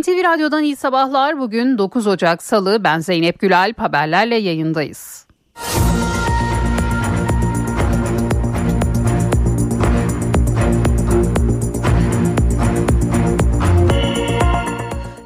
NTV Radyo'dan iyi sabahlar. Bugün 9 Ocak Salı. Ben Zeynep Gülalp haberlerle yayındayız.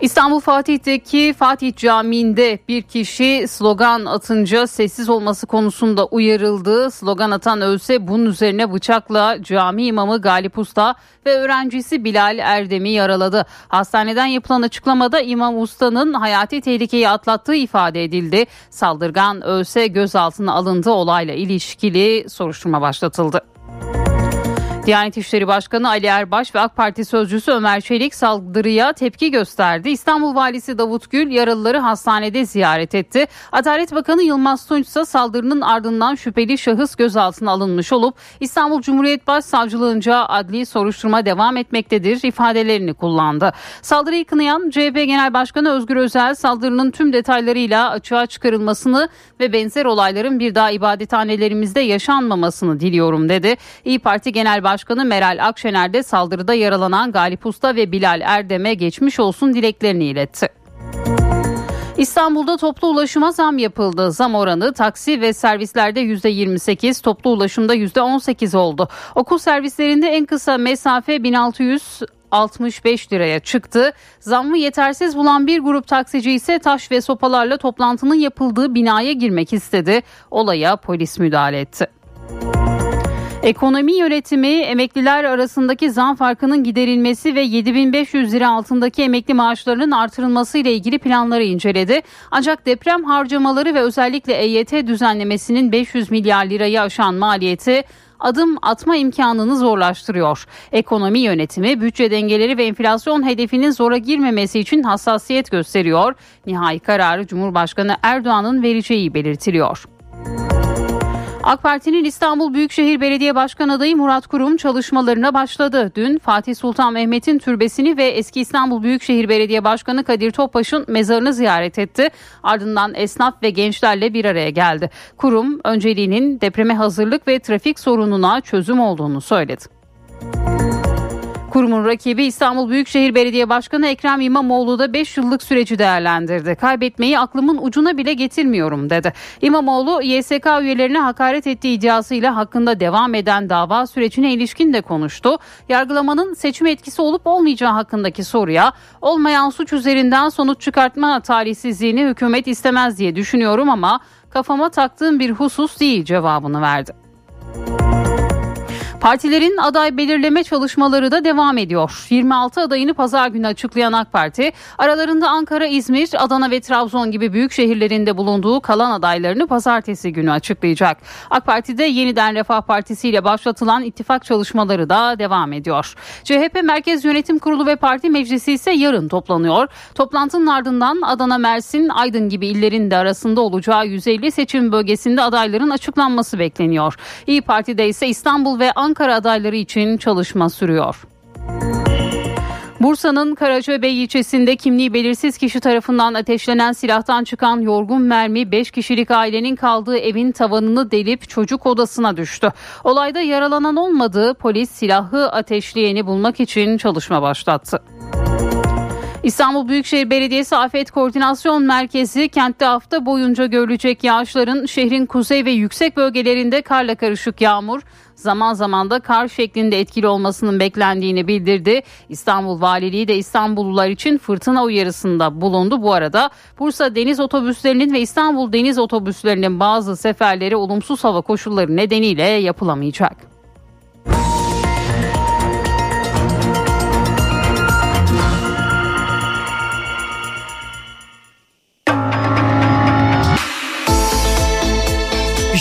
İstanbul Fatih'teki Fatih Camii'nde bir kişi slogan atınca sessiz olması konusunda uyarıldı. Slogan atan ölse bunun üzerine bıçakla cami imamı Galip Usta ve öğrencisi Bilal Erdem'i yaraladı. Hastaneden yapılan açıklamada İmam Usta'nın hayati tehlikeyi atlattığı ifade edildi. Saldırgan ölse gözaltına alındı olayla ilişkili soruşturma başlatıldı. Diyanet İşleri Başkanı Ali Erbaş ve AK Parti sözcüsü Ömer Çelik saldırıya tepki gösterdi. İstanbul Valisi Davut Gül yaralıları hastanede ziyaret etti. Adalet Bakanı Yılmaz Tunç ise saldırının ardından şüpheli şahıs gözaltına alınmış olup İstanbul Cumhuriyet Başsavcılığınca adli soruşturma devam etmektedir ifadelerini kullandı. Saldırıyı kınayan CHP Genel Başkanı Özgür Özel saldırının tüm detaylarıyla açığa çıkarılmasını ve benzer olayların bir daha ibadethanelerimizde yaşanmamasını diliyorum dedi. İyi Parti Genel Başkanı Başkanı Meral Akşener de saldırıda yaralanan Galip Usta ve Bilal Erdem'e geçmiş olsun dileklerini iletti. İstanbul'da toplu ulaşıma zam yapıldı. Zam oranı taksi ve servislerde %28, toplu ulaşımda %18 oldu. Okul servislerinde en kısa mesafe 1600 65 liraya çıktı. Zammı yetersiz bulan bir grup taksici ise taş ve sopalarla toplantının yapıldığı binaya girmek istedi. Olaya polis müdahale etti. Ekonomi yönetimi emekliler arasındaki zam farkının giderilmesi ve 7500 lira altındaki emekli maaşlarının artırılması ile ilgili planları inceledi. Ancak deprem harcamaları ve özellikle EYT düzenlemesinin 500 milyar lirayı aşan maliyeti adım atma imkanını zorlaştırıyor. Ekonomi yönetimi bütçe dengeleri ve enflasyon hedefinin zora girmemesi için hassasiyet gösteriyor. Nihai kararı Cumhurbaşkanı Erdoğan'ın vereceği belirtiliyor. AK Parti'nin İstanbul Büyükşehir Belediye Başkan adayı Murat Kurum çalışmalarına başladı. Dün Fatih Sultan Mehmet'in türbesini ve eski İstanbul Büyükşehir Belediye Başkanı Kadir Topbaş'ın mezarını ziyaret etti. Ardından esnaf ve gençlerle bir araya geldi. Kurum önceliğinin depreme hazırlık ve trafik sorununa çözüm olduğunu söyledi. Kurumun rakibi İstanbul Büyükşehir Belediye Başkanı Ekrem İmamoğlu da 5 yıllık süreci değerlendirdi. Kaybetmeyi aklımın ucuna bile getirmiyorum dedi. İmamoğlu YSK üyelerine hakaret ettiği iddiasıyla hakkında devam eden dava sürecine ilişkin de konuştu. Yargılamanın seçim etkisi olup olmayacağı hakkındaki soruya olmayan suç üzerinden sonuç çıkartma talihsizliğini hükümet istemez diye düşünüyorum ama kafama taktığım bir husus değil cevabını verdi. Partilerin aday belirleme çalışmaları da devam ediyor. 26 adayını pazar günü açıklayan AK Parti, aralarında Ankara, İzmir, Adana ve Trabzon gibi büyük şehirlerinde bulunduğu kalan adaylarını pazartesi günü açıklayacak. AK Parti'de yeniden Refah Partisi ile başlatılan ittifak çalışmaları da devam ediyor. CHP Merkez Yönetim Kurulu ve Parti Meclisi ise yarın toplanıyor. Toplantının ardından Adana, Mersin, Aydın gibi illerin de arasında olacağı 150 seçim bölgesinde adayların açıklanması bekleniyor. İyi Parti'de ise İstanbul ve Ankara Ankara adayları için çalışma sürüyor. Bursa'nın Karacabey ilçesinde kimliği belirsiz kişi tarafından ateşlenen silahtan çıkan yorgun mermi 5 kişilik ailenin kaldığı evin tavanını delip çocuk odasına düştü. Olayda yaralanan olmadığı polis silahı ateşleyeni bulmak için çalışma başlattı. İstanbul Büyükşehir Belediyesi Afet Koordinasyon Merkezi kentte hafta boyunca görülecek yağışların şehrin kuzey ve yüksek bölgelerinde karla karışık yağmur, zaman zaman da kar şeklinde etkili olmasının beklendiğini bildirdi. İstanbul Valiliği de İstanbullular için fırtına uyarısında bulundu. Bu arada Bursa deniz otobüslerinin ve İstanbul deniz otobüslerinin bazı seferleri olumsuz hava koşulları nedeniyle yapılamayacak.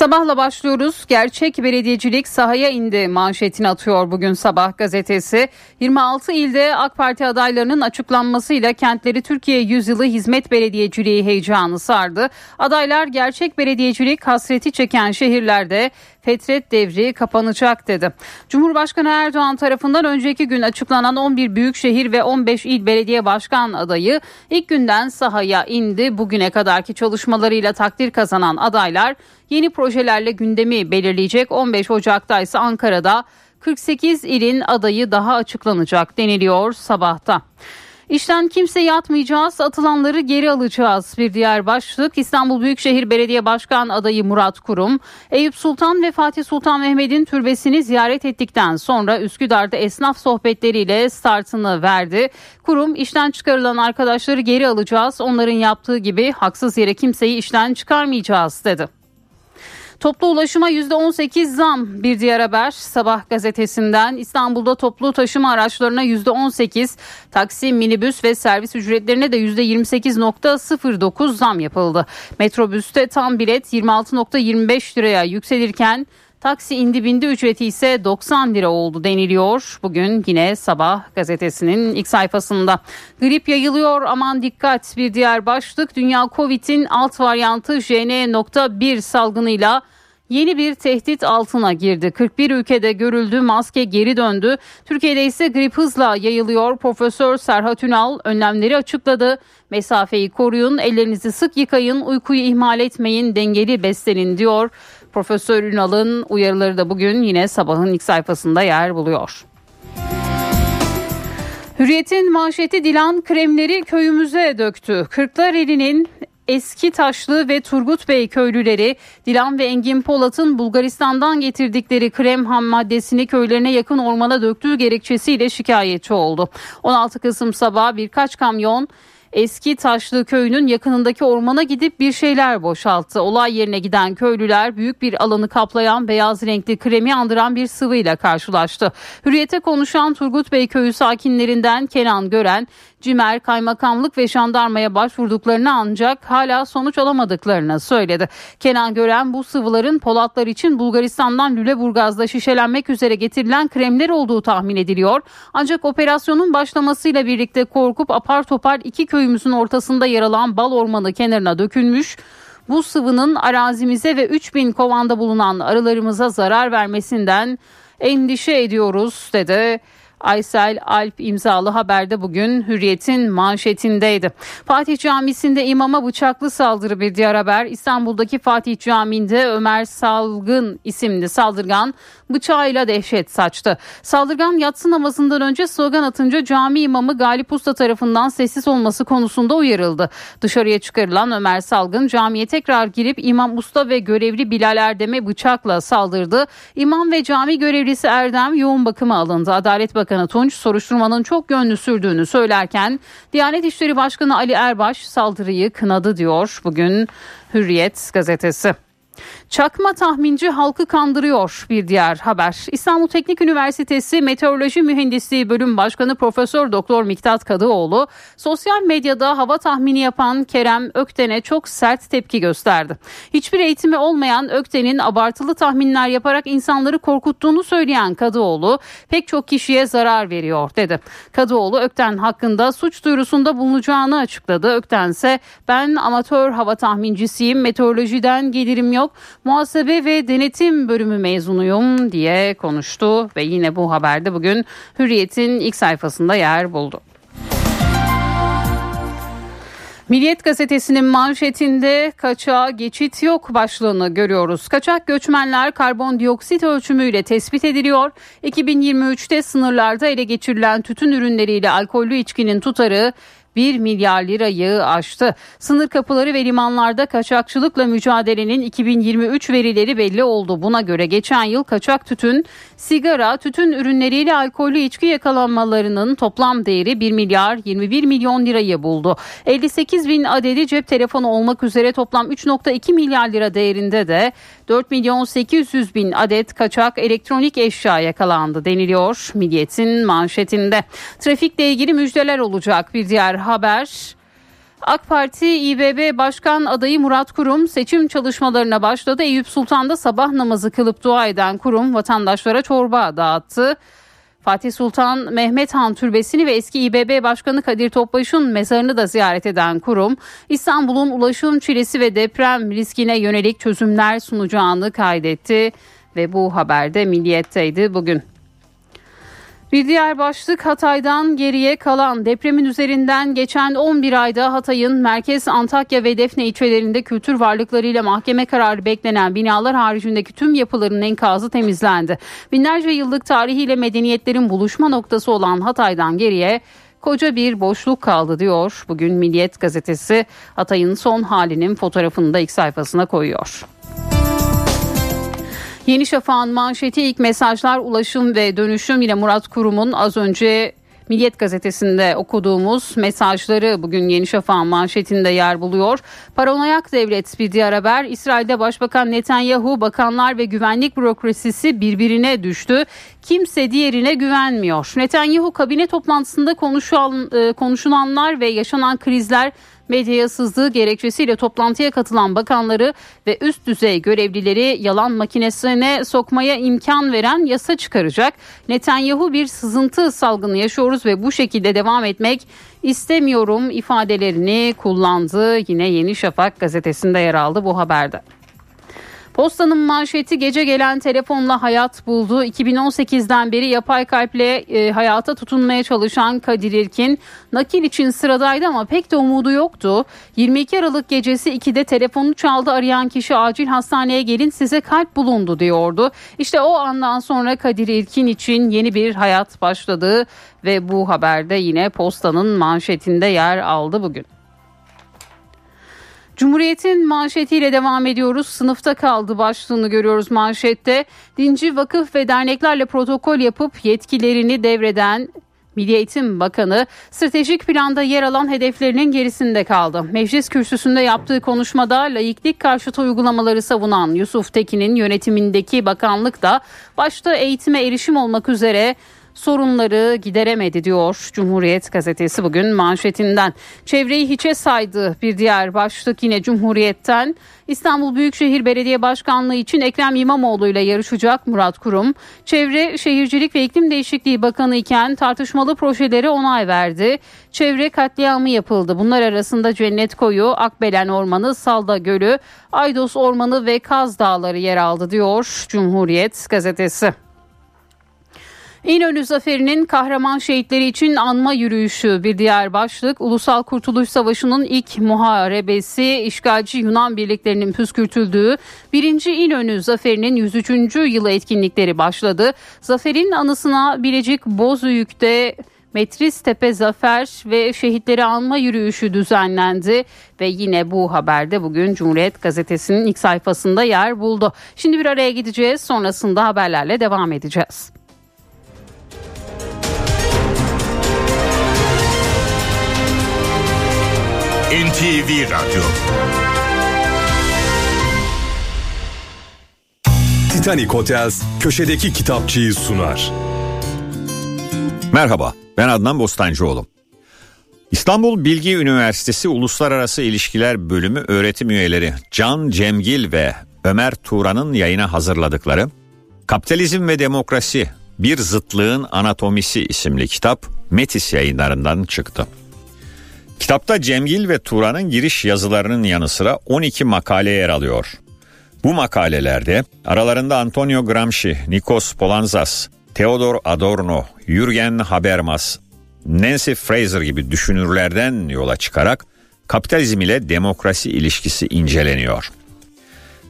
Sabahla başlıyoruz. Gerçek belediyecilik sahaya indi manşetini atıyor bugün sabah gazetesi. 26 ilde AK Parti adaylarının açıklanmasıyla kentleri Türkiye Yüzyılı Hizmet Belediyeciliği heyecanı sardı. Adaylar gerçek belediyecilik hasreti çeken şehirlerde fetret devri kapanacak dedi. Cumhurbaşkanı Erdoğan tarafından önceki gün açıklanan 11 büyükşehir ve 15 il belediye başkan adayı ilk günden sahaya indi. Bugüne kadarki çalışmalarıyla takdir kazanan adaylar yeni projelerle gündemi belirleyecek. 15 Ocak'ta ise Ankara'da 48 ilin adayı daha açıklanacak deniliyor sabahta. İşten kimse yatmayacağız, atılanları geri alacağız. Bir diğer başlık İstanbul Büyükşehir Belediye Başkan adayı Murat Kurum, Eyüp Sultan ve Fatih Sultan Mehmet'in türbesini ziyaret ettikten sonra Üsküdar'da esnaf sohbetleriyle startını verdi. Kurum işten çıkarılan arkadaşları geri alacağız, onların yaptığı gibi haksız yere kimseyi işten çıkarmayacağız dedi. Toplu ulaşıma %18 zam bir diğer haber sabah gazetesinden İstanbul'da toplu taşıma araçlarına %18 taksi, minibüs ve servis ücretlerine de %28.09 zam yapıldı. Metrobüste tam bilet 26.25 liraya yükselirken Taksi indi bindi ücreti ise 90 lira oldu deniliyor. Bugün yine sabah gazetesinin ilk sayfasında. Grip yayılıyor aman dikkat bir diğer başlık. Dünya Covid'in alt varyantı JN.1 salgınıyla yeni bir tehdit altına girdi. 41 ülkede görüldü, maske geri döndü. Türkiye'de ise grip hızla yayılıyor. Profesör Serhat Ünal önlemleri açıkladı. Mesafeyi koruyun, ellerinizi sık yıkayın, uykuyu ihmal etmeyin, dengeli beslenin diyor. Profesör Ünal'ın uyarıları da bugün yine sabahın ilk sayfasında yer buluyor. Hürriyet'in manşeti Dilan kremleri köyümüze döktü. Kırklareli'nin Eski Taşlı ve Turgut Bey köylüleri Dilan ve Engin Polat'ın Bulgaristan'dan getirdikleri krem ham maddesini köylerine yakın ormana döktüğü gerekçesiyle şikayetçi oldu. 16 Kasım sabahı birkaç kamyon Eski Taşlı köyünün yakınındaki ormana gidip bir şeyler boşalttı. Olay yerine giden köylüler büyük bir alanı kaplayan beyaz renkli kremi andıran bir sıvıyla karşılaştı. Hürriyete konuşan Turgut Bey köyü sakinlerinden Kenan Gören Cimer kaymakamlık ve jandarmaya başvurduklarını ancak hala sonuç alamadıklarını söyledi. Kenan Gören bu sıvıların Polatlar için Bulgaristan'dan Lüleburgaz'da şişelenmek üzere getirilen kremler olduğu tahmin ediliyor. Ancak operasyonun başlamasıyla birlikte korkup apar topar iki köyümüzün ortasında yer alan bal ormanı kenarına dökülmüş. Bu sıvının arazimize ve 3000 kovanda bulunan arılarımıza zarar vermesinden endişe ediyoruz dedi. Aysel Alp imzalı haberde bugün Hürriyet'in manşetindeydi. Fatih Camisi'nde imama bıçaklı saldırı bir diğer haber. İstanbul'daki Fatih Camii'nde Ömer Salgın isimli saldırgan bıçağıyla dehşet saçtı. Saldırgan yatsı namazından önce slogan atınca cami imamı Galip Usta tarafından sessiz olması konusunda uyarıldı. Dışarıya çıkarılan Ömer Salgın camiye tekrar girip İmam Usta ve görevli Bilal Erdem'e bıçakla saldırdı. İmam ve cami görevlisi Erdem yoğun bakıma alındı. Adalet Bakanı Tunç soruşturmanın çok yönlü sürdüğünü söylerken Diyanet İşleri Başkanı Ali Erbaş saldırıyı kınadı diyor bugün Hürriyet gazetesi. Çakma tahminci halkı kandırıyor bir diğer haber. İstanbul Teknik Üniversitesi Meteoroloji Mühendisliği Bölüm Başkanı Profesör Doktor Miktat Kadıoğlu sosyal medyada hava tahmini yapan Kerem Ökten'e çok sert tepki gösterdi. Hiçbir eğitimi olmayan Ökten'in abartılı tahminler yaparak insanları korkuttuğunu söyleyen Kadıoğlu pek çok kişiye zarar veriyor dedi. Kadıoğlu Ökten hakkında suç duyurusunda bulunacağını açıkladı. Ökten ise ben amatör hava tahmincisiyim meteorolojiden gelirim yok muhasebe ve denetim bölümü mezunuyum diye konuştu ve yine bu haberde bugün Hürriyet'in ilk sayfasında yer buldu. Milliyet gazetesinin manşetinde kaçağa geçit yok başlığını görüyoruz. Kaçak göçmenler karbondioksit ölçümüyle tespit ediliyor. 2023'te sınırlarda ele geçirilen tütün ürünleriyle alkollü içkinin tutarı 1 milyar lirayı aştı. Sınır kapıları ve limanlarda kaçakçılıkla mücadelenin 2023 verileri belli oldu. Buna göre geçen yıl kaçak tütün, sigara, tütün ürünleriyle alkollü içki yakalanmalarının toplam değeri 1 milyar 21 milyon lirayı buldu. 58 bin adedi cep telefonu olmak üzere toplam 3.2 milyar lira değerinde de 4 milyon 800 bin adet kaçak elektronik eşya yakalandı deniliyor Milliyet'in manşetinde. Trafikle ilgili müjdeler olacak bir diğer haber. AK Parti İBB Başkan adayı Murat Kurum seçim çalışmalarına başladı. Eyüp Sultan'da sabah namazı kılıp dua eden Kurum vatandaşlara çorba dağıttı. Fatih Sultan Mehmet Han Türbesi'ni ve eski İBB Başkanı Kadir Topbaş'ın mezarını da ziyaret eden kurum, İstanbul'un ulaşım çilesi ve deprem riskine yönelik çözümler sunacağını kaydetti ve bu haberde Milliyet'teydi bugün. Bir diğer başlık Hatay'dan geriye kalan depremin üzerinden geçen 11 ayda Hatay'ın merkez Antakya ve Defne ilçelerinde kültür varlıklarıyla mahkeme kararı beklenen binalar haricindeki tüm yapıların enkazı temizlendi. Binlerce yıllık tarihiyle medeniyetlerin buluşma noktası olan Hatay'dan geriye koca bir boşluk kaldı diyor. Bugün Milliyet gazetesi Hatay'ın son halinin fotoğrafını da ilk sayfasına koyuyor. Yeni Şafak'ın manşeti ilk mesajlar ulaşım ve dönüşüm yine Murat Kurum'un az önce Milliyet gazetesinde okuduğumuz mesajları bugün Yeni Şafak'ın manşetinde yer buluyor. Paranoyak devlet bir diğer haber. İsrail'de Başbakan Netanyahu bakanlar ve güvenlik bürokrasisi birbirine düştü. Kimse diğerine güvenmiyor. Netanyahu kabine toplantısında konuşulan, e, konuşulanlar ve yaşanan krizler medyaya sızdığı gerekçesiyle toplantıya katılan bakanları ve üst düzey görevlileri yalan makinesine sokmaya imkan veren yasa çıkaracak. Netanyahu bir sızıntı salgını yaşıyoruz ve bu şekilde devam etmek istemiyorum ifadelerini kullandı. Yine Yeni Şafak gazetesinde yer aldı bu haberde. Postanın manşeti gece gelen telefonla hayat buldu. 2018'den beri yapay kalple e, hayata tutunmaya çalışan Kadir İlkin nakil için sıradaydı ama pek de umudu yoktu. 22 Aralık gecesi 2'de telefonu çaldı arayan kişi acil hastaneye gelin size kalp bulundu diyordu. İşte o andan sonra Kadir İlkin için yeni bir hayat başladı ve bu haberde yine postanın manşetinde yer aldı bugün. Cumhuriyet'in manşetiyle devam ediyoruz. Sınıfta kaldı başlığını görüyoruz manşette. Dinci vakıf ve derneklerle protokol yapıp yetkilerini devreden Milli Eğitim Bakanı stratejik planda yer alan hedeflerinin gerisinde kaldı. Meclis kürsüsünde yaptığı konuşmada laiklik karşıtı uygulamaları savunan Yusuf Tekin'in yönetimindeki bakanlık da başta eğitime erişim olmak üzere sorunları gideremedi diyor Cumhuriyet gazetesi bugün manşetinden. Çevreyi hiçe saydı bir diğer başlık yine Cumhuriyet'ten. İstanbul Büyükşehir Belediye Başkanlığı için Ekrem İmamoğlu ile yarışacak Murat Kurum. Çevre, Şehircilik ve İklim Değişikliği Bakanı iken tartışmalı projelere onay verdi. Çevre katliamı yapıldı. Bunlar arasında Cennet Koyu, Akbelen Ormanı, Salda Gölü, Aydos Ormanı ve Kaz Dağları yer aldı diyor Cumhuriyet gazetesi. İnönü Zaferi'nin kahraman şehitleri için anma yürüyüşü bir diğer başlık. Ulusal Kurtuluş Savaşı'nın ilk muharebesi işgalci Yunan birliklerinin püskürtüldüğü 1. İnönü Zaferi'nin 103. yılı etkinlikleri başladı. Zafer'in anısına Bilecik Bozüyük'te Metris Tepe Zafer ve şehitleri anma yürüyüşü düzenlendi ve yine bu haberde bugün Cumhuriyet Gazetesi'nin ilk sayfasında yer buldu. Şimdi bir araya gideceğiz sonrasında haberlerle devam edeceğiz. NTV Radyo Titanic Hotels köşedeki kitapçıyı sunar. Merhaba, ben Adnan Bostancıoğlu. İstanbul Bilgi Üniversitesi Uluslararası İlişkiler Bölümü öğretim üyeleri Can Cemgil ve Ömer Turan'ın yayına hazırladıkları Kapitalizm ve Demokrasi Bir Zıtlığın Anatomisi isimli kitap Metis yayınlarından çıktı. Kitapta Cemgil ve Turan'ın giriş yazılarının yanı sıra 12 makale yer alıyor. Bu makalelerde aralarında Antonio Gramsci, Nikos Polanzas, Theodor Adorno, Jürgen Habermas, Nancy Fraser gibi düşünürlerden yola çıkarak kapitalizm ile demokrasi ilişkisi inceleniyor.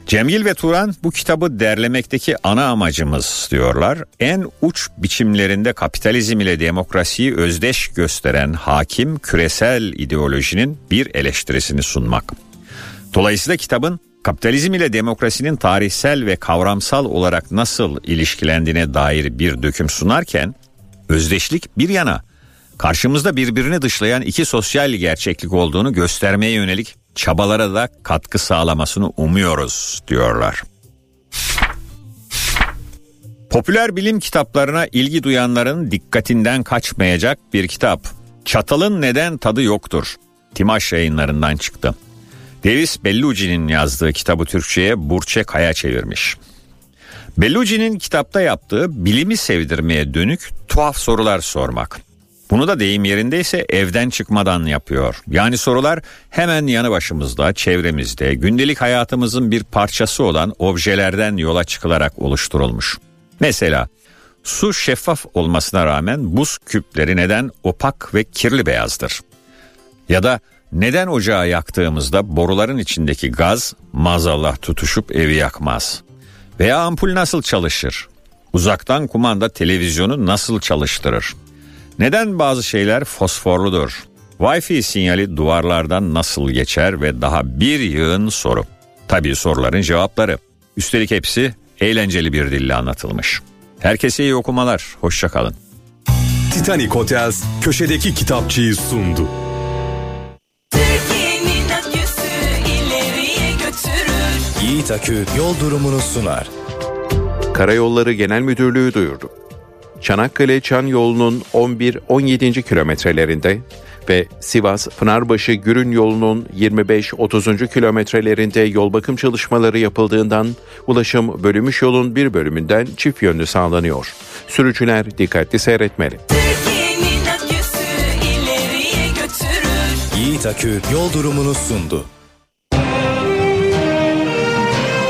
Cemil ve Turan bu kitabı derlemekteki ana amacımız diyorlar. En uç biçimlerinde kapitalizm ile demokrasiyi özdeş gösteren hakim küresel ideolojinin bir eleştirisini sunmak. Dolayısıyla kitabın kapitalizm ile demokrasinin tarihsel ve kavramsal olarak nasıl ilişkilendiğine dair bir döküm sunarken özdeşlik bir yana karşımızda birbirini dışlayan iki sosyal gerçeklik olduğunu göstermeye yönelik çabalara da katkı sağlamasını umuyoruz diyorlar. Popüler bilim kitaplarına ilgi duyanların dikkatinden kaçmayacak bir kitap. Çatalın neden tadı yoktur? Timaş yayınlarından çıktı. Davis Bellucci'nin yazdığı kitabı Türkçe'ye Burçe Kaya çevirmiş. Bellucci'nin kitapta yaptığı bilimi sevdirmeye dönük tuhaf sorular sormak. Bunu da deyim yerindeyse evden çıkmadan yapıyor. Yani sorular hemen yanı başımızda, çevremizde, gündelik hayatımızın bir parçası olan objelerden yola çıkılarak oluşturulmuş. Mesela su şeffaf olmasına rağmen buz küpleri neden opak ve kirli beyazdır? Ya da neden ocağı yaktığımızda boruların içindeki gaz mazallah tutuşup evi yakmaz? Veya ampul nasıl çalışır? Uzaktan kumanda televizyonu nasıl çalıştırır? Neden bazı şeyler fosforludur? Wi-Fi sinyali duvarlardan nasıl geçer ve daha bir yığın soru. Tabii soruların cevapları. Üstelik hepsi eğlenceli bir dille anlatılmış. Herkese iyi okumalar. Hoşçakalın. Titanic Hotels köşedeki kitapçıyı sundu. Yiğit Akü yol durumunu sunar. Karayolları Genel Müdürlüğü duyurdu. Çanakkale Çan yolunun 11-17. kilometrelerinde ve Sivas Pınarbaşı Gürün yolunun 25-30. kilometrelerinde yol bakım çalışmaları yapıldığından ulaşım bölünmüş yolun bir bölümünden çift yönlü sağlanıyor. Sürücüler dikkatli seyretmeli. Yiğit Akü yol durumunu sundu.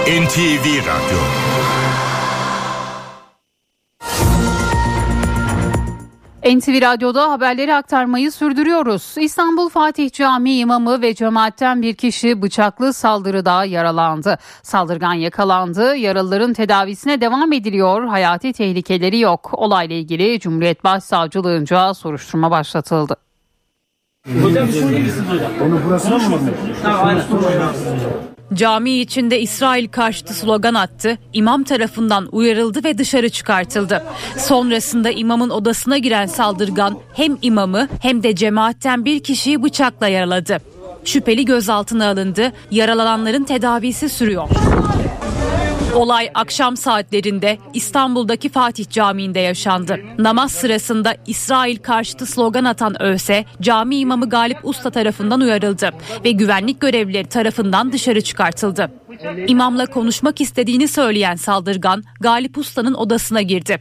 NTV Radyo NTV Radyo'da haberleri aktarmayı sürdürüyoruz. İstanbul Fatih Camii imamı ve cemaatten bir kişi bıçaklı saldırıda yaralandı. Saldırgan yakalandı. Yaralıların tedavisine devam ediliyor. Hayati tehlikeleri yok. Olayla ilgili Cumhuriyet Başsavcılığınca soruşturma başlatıldı. Cami içinde İsrail karşıtı slogan attı, imam tarafından uyarıldı ve dışarı çıkartıldı. Sonrasında imamın odasına giren saldırgan hem imamı hem de cemaatten bir kişiyi bıçakla yaraladı. Şüpheli gözaltına alındı, yaralananların tedavisi sürüyor. Olay akşam saatlerinde İstanbul'daki Fatih Camii'nde yaşandı. Namaz sırasında İsrail karşıtı slogan atan ÖSE, cami imamı Galip Usta tarafından uyarıldı ve güvenlik görevlileri tarafından dışarı çıkartıldı. İmamla konuşmak istediğini söyleyen saldırgan Galip Usta'nın odasına girdi.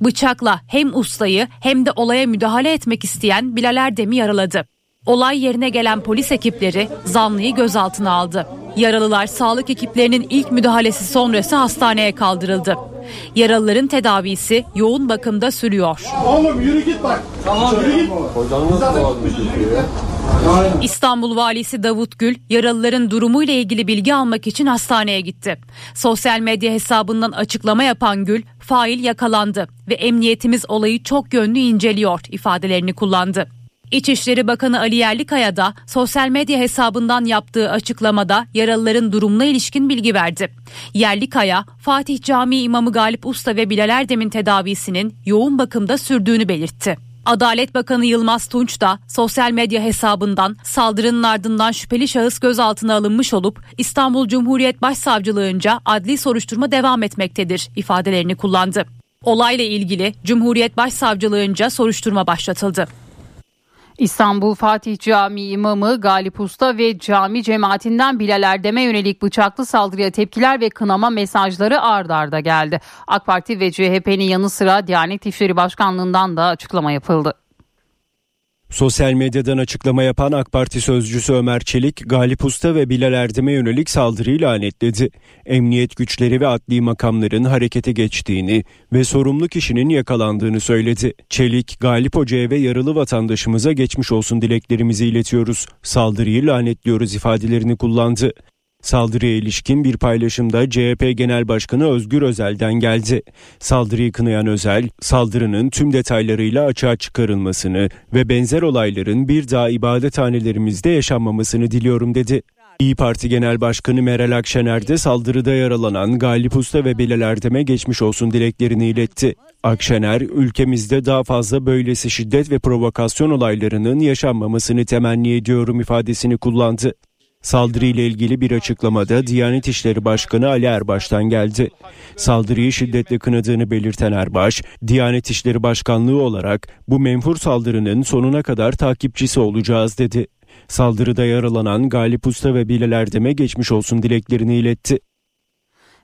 Bıçakla hem ustayı hem de olaya müdahale etmek isteyen Bilal Erdem'i yaraladı. Olay yerine gelen polis ekipleri zanlıyı gözaltına aldı. Yaralılar sağlık ekiplerinin ilk müdahalesi sonrası hastaneye kaldırıldı. Yaralıların tedavisi yoğun bakımda sürüyor. İstanbul Valisi Davut Gül yaralıların durumuyla ilgili bilgi almak için hastaneye gitti. Sosyal medya hesabından açıklama yapan Gül, fail yakalandı ve emniyetimiz olayı çok yönlü inceliyor ifadelerini kullandı. İçişleri Bakanı Ali Yerlikaya da sosyal medya hesabından yaptığı açıklamada yaralıların durumuna ilişkin bilgi verdi. Yerlikaya, Fatih Camii İmamı Galip Usta ve Bilal Erdem'in tedavisinin yoğun bakımda sürdüğünü belirtti. Adalet Bakanı Yılmaz Tunç da sosyal medya hesabından saldırının ardından şüpheli şahıs gözaltına alınmış olup İstanbul Cumhuriyet Başsavcılığınca adli soruşturma devam etmektedir ifadelerini kullandı. Olayla ilgili Cumhuriyet Başsavcılığınca soruşturma başlatıldı. İstanbul Fatih Camii imamı Galip Usta ve cami cemaatinden Bilal Erdem'e yönelik bıçaklı saldırıya tepkiler ve kınama mesajları ard arda geldi. AK Parti ve CHP'nin yanı sıra Diyanet İşleri Başkanlığı'ndan da açıklama yapıldı. Sosyal medyadan açıklama yapan AK Parti sözcüsü Ömer Çelik, Galip Usta ve Bilal Erdem'e yönelik saldırıyı lanetledi. Emniyet güçleri ve adli makamların harekete geçtiğini ve sorumlu kişinin yakalandığını söyledi. Çelik, Galip Hoca'ya ve yaralı vatandaşımıza geçmiş olsun dileklerimizi iletiyoruz. Saldırıyı lanetliyoruz ifadelerini kullandı. Saldırıya ilişkin bir paylaşımda CHP Genel Başkanı Özgür Özel'den geldi. Saldırıyı kınayan Özel, saldırının tüm detaylarıyla açığa çıkarılmasını ve benzer olayların bir daha ibadethanelerimizde yaşanmamasını diliyorum dedi. İyi Parti Genel Başkanı Meral Akşener de saldırıda yaralanan Galip Usta ve Bilal Erdem'e geçmiş olsun dileklerini iletti. Akşener, ülkemizde daha fazla böylesi şiddet ve provokasyon olaylarının yaşanmamasını temenni ediyorum ifadesini kullandı. Saldırıyla ilgili bir açıklamada Diyanet İşleri Başkanı Ali Erbaş'tan geldi. Saldırıyı şiddetle kınadığını belirten Erbaş, Diyanet İşleri Başkanlığı olarak bu menfur saldırının sonuna kadar takipçisi olacağız dedi. Saldırıda yaralanan Galip Usta ve Bilal Erdem'e geçmiş olsun dileklerini iletti.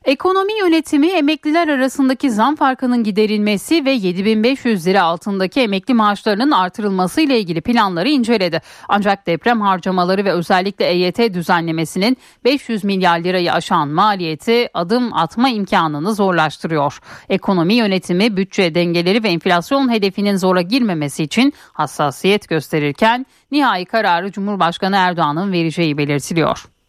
Ekonomi yönetimi emekliler arasındaki zam farkının giderilmesi ve 7500 lira altındaki emekli maaşlarının artırılması ile ilgili planları inceledi. Ancak deprem harcamaları ve özellikle EYT düzenlemesinin 500 milyar lirayı aşan maliyeti adım atma imkanını zorlaştırıyor. Ekonomi yönetimi bütçe dengeleri ve enflasyon hedefinin zora girmemesi için hassasiyet gösterirken nihai kararı Cumhurbaşkanı Erdoğan'ın vereceği belirtiliyor.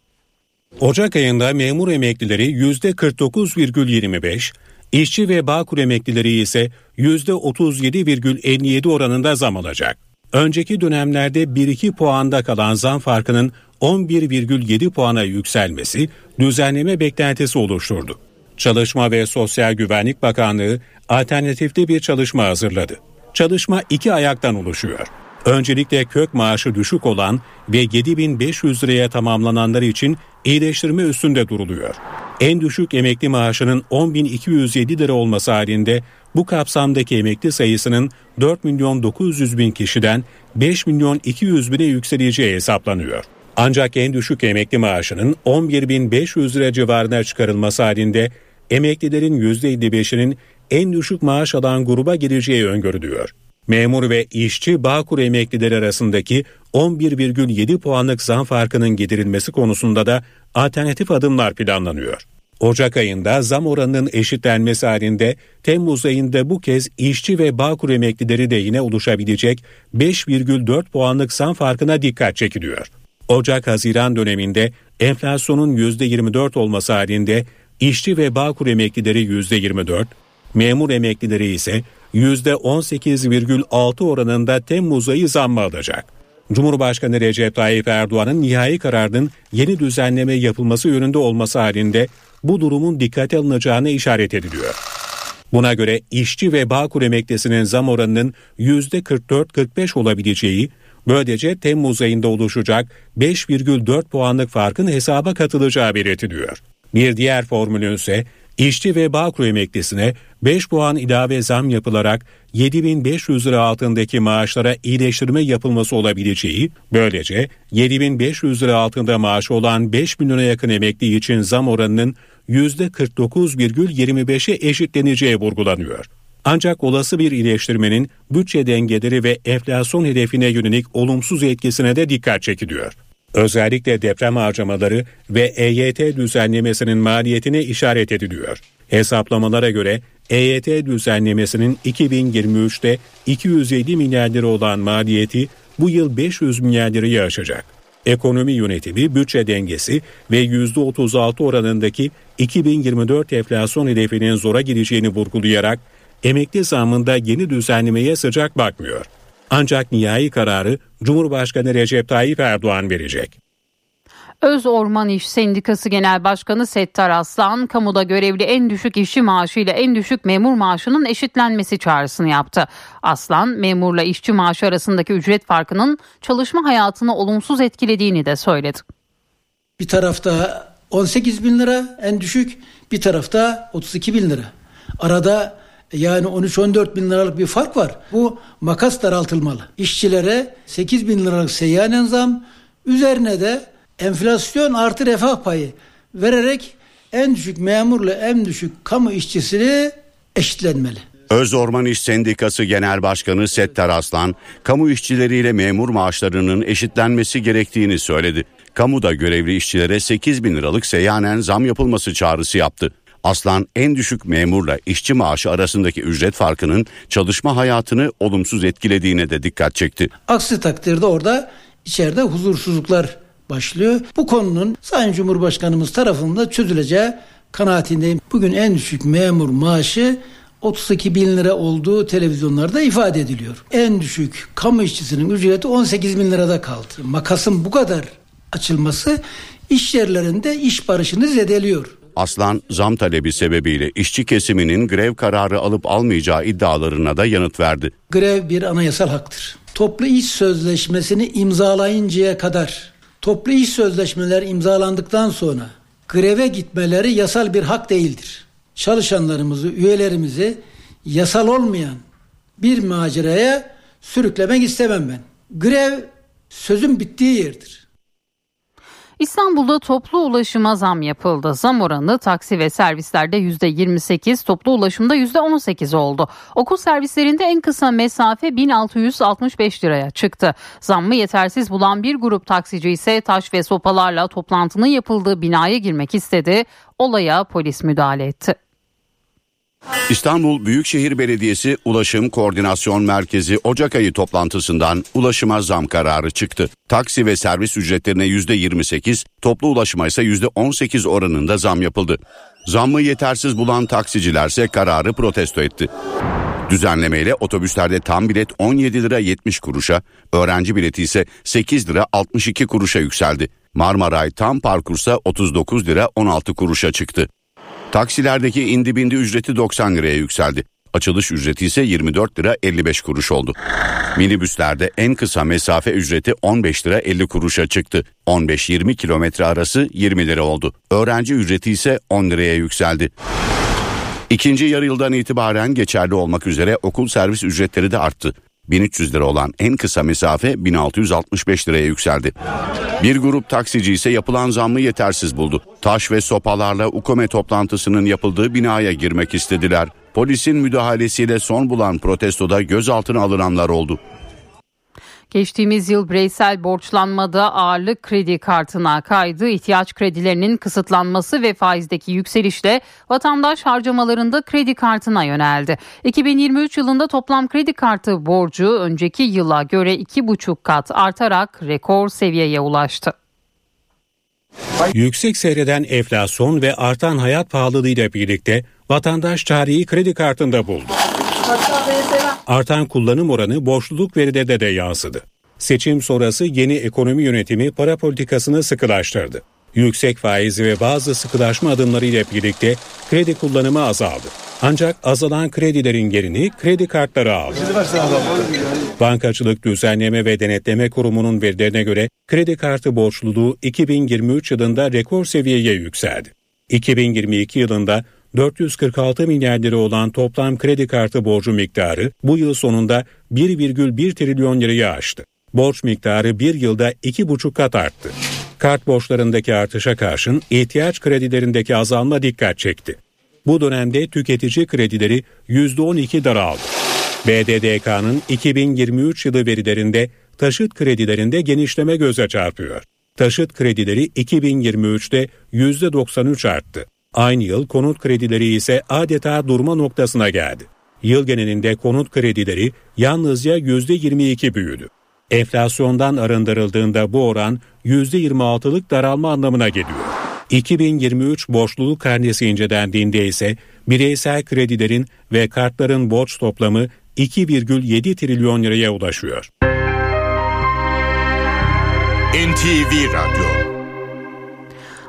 Ocak ayında memur emeklileri %49,25, işçi ve bağkur emeklileri ise %37,57 oranında zam alacak. Önceki dönemlerde 1-2 puanda kalan zam farkının 11,7 puana yükselmesi düzenleme beklentisi oluşturdu. Çalışma ve Sosyal Güvenlik Bakanlığı alternatifli bir çalışma hazırladı. Çalışma iki ayaktan oluşuyor. Öncelikle kök maaşı düşük olan ve 7500 liraya tamamlananlar için iyileştirme üstünde duruluyor. En düşük emekli maaşının 10.207 lira olması halinde bu kapsamdaki emekli sayısının 4 milyon 900 bin kişiden 5 milyon 200 bine yükseleceği hesaplanıyor. Ancak en düşük emekli maaşının 11.500 lira civarına çıkarılması halinde emeklilerin %55'inin en düşük maaş alan gruba gireceği öngörülüyor. Memur ve işçi Bağkur emeklileri arasındaki 11,7 puanlık zam farkının giderilmesi konusunda da alternatif adımlar planlanıyor. Ocak ayında zam oranının eşitlenmesi halinde Temmuz ayında bu kez işçi ve Bağkur emeklileri de yine oluşabilecek 5,4 puanlık zam farkına dikkat çekiliyor. Ocak-Haziran döneminde enflasyonun %24 olması halinde işçi ve Bağkur emeklileri %24, memur emeklileri ise %18,6 oranında Temmuz ayı zammı alacak. Cumhurbaşkanı Recep Tayyip Erdoğan'ın nihai kararının yeni düzenleme yapılması yönünde olması halinde bu durumun dikkate alınacağına işaret ediliyor. Buna göre işçi ve Bağkur emeklisinin zam oranının %44-45 olabileceği, böylece Temmuz ayında oluşacak 5,4 puanlık farkın hesaba katılacağı belirtiliyor. Bir diğer formülün ise İşçi ve Bağkur emeklisine 5 puan ilave zam yapılarak 7500 lira altındaki maaşlara iyileştirme yapılması olabileceği, böylece 7500 lira altında maaşı olan 5 milyona yakın emekli için zam oranının %49,25'e eşitleneceği vurgulanıyor. Ancak olası bir iyileştirmenin bütçe dengeleri ve enflasyon hedefine yönelik olumsuz etkisine de dikkat çekiliyor. Özellikle deprem harcamaları ve EYT düzenlemesinin maliyetine işaret ediliyor. Hesaplamalara göre EYT düzenlemesinin 2023'te 207 milyar lira olan maliyeti bu yıl 500 milyar lirayı aşacak. Ekonomi yönetimi, bütçe dengesi ve %36 oranındaki 2024 enflasyon hedefinin zora gireceğini vurgulayarak emekli zamında yeni düzenlemeye sıcak bakmıyor. Ancak nihai kararı Cumhurbaşkanı Recep Tayyip Erdoğan verecek. Öz Orman İş Sendikası Genel Başkanı Settar Aslan, kamuda görevli en düşük işçi maaşı ile en düşük memur maaşının eşitlenmesi çağrısını yaptı. Aslan, memurla işçi maaşı arasındaki ücret farkının çalışma hayatını olumsuz etkilediğini de söyledi. Bir tarafta 18 bin lira en düşük, bir tarafta 32 bin lira. Arada yani 13-14 bin liralık bir fark var. Bu makas daraltılmalı. İşçilere 8 bin liralık seyyanen zam, üzerine de enflasyon artı refah payı vererek en düşük memurla en düşük kamu işçisini eşitlenmeli. Öz Orman İş Sendikası Genel Başkanı Settar Aslan, kamu işçileriyle memur maaşlarının eşitlenmesi gerektiğini söyledi. Kamuda görevli işçilere 8 bin liralık seyyanen zam yapılması çağrısı yaptı. Aslan en düşük memurla işçi maaşı arasındaki ücret farkının çalışma hayatını olumsuz etkilediğine de dikkat çekti. Aksi takdirde orada içeride huzursuzluklar başlıyor. Bu konunun Sayın Cumhurbaşkanımız tarafından çözüleceği kanaatindeyim. Bugün en düşük memur maaşı 32 bin lira olduğu televizyonlarda ifade ediliyor. En düşük kamu işçisinin ücreti 18 bin lirada kaldı. Makasın bu kadar açılması iş yerlerinde iş barışını zedeliyor. Aslan zam talebi sebebiyle işçi kesiminin grev kararı alıp almayacağı iddialarına da yanıt verdi. Grev bir anayasal haktır. Toplu iş sözleşmesini imzalayıncaya kadar toplu iş sözleşmeler imzalandıktan sonra greve gitmeleri yasal bir hak değildir. Çalışanlarımızı, üyelerimizi yasal olmayan bir maceraya sürüklemek istemem ben. Grev sözün bittiği yerdir. İstanbul'da toplu ulaşıma zam yapıldı. Zam oranı taksi ve servislerde %28, toplu ulaşımda %18 oldu. Okul servislerinde en kısa mesafe 1665 liraya çıktı. Zammı yetersiz bulan bir grup taksici ise taş ve sopalarla toplantının yapıldığı binaya girmek istedi. Olaya polis müdahale etti. İstanbul Büyükşehir Belediyesi Ulaşım Koordinasyon Merkezi Ocak ayı toplantısından ulaşıma zam kararı çıktı. Taksi ve servis ücretlerine %28, toplu ulaşıma ise %18 oranında zam yapıldı. Zammı yetersiz bulan taksicilerse kararı protesto etti. Düzenlemeyle otobüslerde tam bilet 17 lira 70 kuruşa, öğrenci bileti ise 8 lira 62 kuruşa yükseldi. Marmaray tam parkursa 39 lira 16 kuruşa çıktı. Taksilerdeki indi bindi ücreti 90 liraya yükseldi. Açılış ücreti ise 24 lira 55 kuruş oldu. Minibüslerde en kısa mesafe ücreti 15 lira 50 kuruşa çıktı. 15-20 kilometre arası 20 lira oldu. Öğrenci ücreti ise 10 liraya yükseldi. İkinci yarı yıldan itibaren geçerli olmak üzere okul servis ücretleri de arttı. 1300 lira olan en kısa mesafe 1665 liraya yükseldi. Bir grup taksici ise yapılan zammı yetersiz buldu. Taş ve sopalarla UKOME toplantısının yapıldığı binaya girmek istediler. Polisin müdahalesiyle son bulan protestoda gözaltına alınanlar oldu. Geçtiğimiz yıl bireysel borçlanmada ağırlık kredi kartına kaydı. İhtiyaç kredilerinin kısıtlanması ve faizdeki yükselişle vatandaş harcamalarında kredi kartına yöneldi. 2023 yılında toplam kredi kartı borcu önceki yıla göre 2,5 kat artarak rekor seviyeye ulaştı. Yüksek seyreden enflasyon ve artan hayat pahalılığıyla birlikte vatandaş tarihi kredi kartında buldu. Artan kullanım oranı borçluluk verilerinde de yansıdı. Seçim sonrası yeni ekonomi yönetimi para politikasını sıkılaştırdı. Yüksek faiz ve bazı sıkılaşma adımlarıyla birlikte kredi kullanımı azaldı. Ancak azalan kredilerin yerini kredi kartları aldı. Bankacılık Düzenleme ve Denetleme Kurumu'nun verilerine göre kredi kartı borçluluğu 2023 yılında rekor seviyeye yükseldi. 2022 yılında 446 milyar lira olan toplam kredi kartı borcu miktarı bu yıl sonunda 1,1 trilyon lirayı aştı. Borç miktarı bir yılda 2,5 kat arttı. Kart borçlarındaki artışa karşın ihtiyaç kredilerindeki azalma dikkat çekti. Bu dönemde tüketici kredileri %12 daraldı. BDDK'nın 2023 yılı verilerinde taşıt kredilerinde genişleme göze çarpıyor. Taşıt kredileri 2023'te %93 arttı. Aynı yıl konut kredileri ise adeta durma noktasına geldi. Yıl genelinde konut kredileri yalnızca %22 büyüdü. Enflasyondan arındırıldığında bu oran %26'lık daralma anlamına geliyor. 2023 borçluluk karnesi incelendiğinde ise bireysel kredilerin ve kartların borç toplamı 2,7 trilyon liraya ulaşıyor. NTV Radyo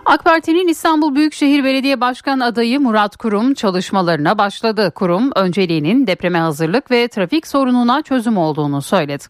AK Parti'nin İstanbul Büyükşehir Belediye Başkan adayı Murat Kurum çalışmalarına başladı. Kurum önceliğinin depreme hazırlık ve trafik sorununa çözüm olduğunu söyledi.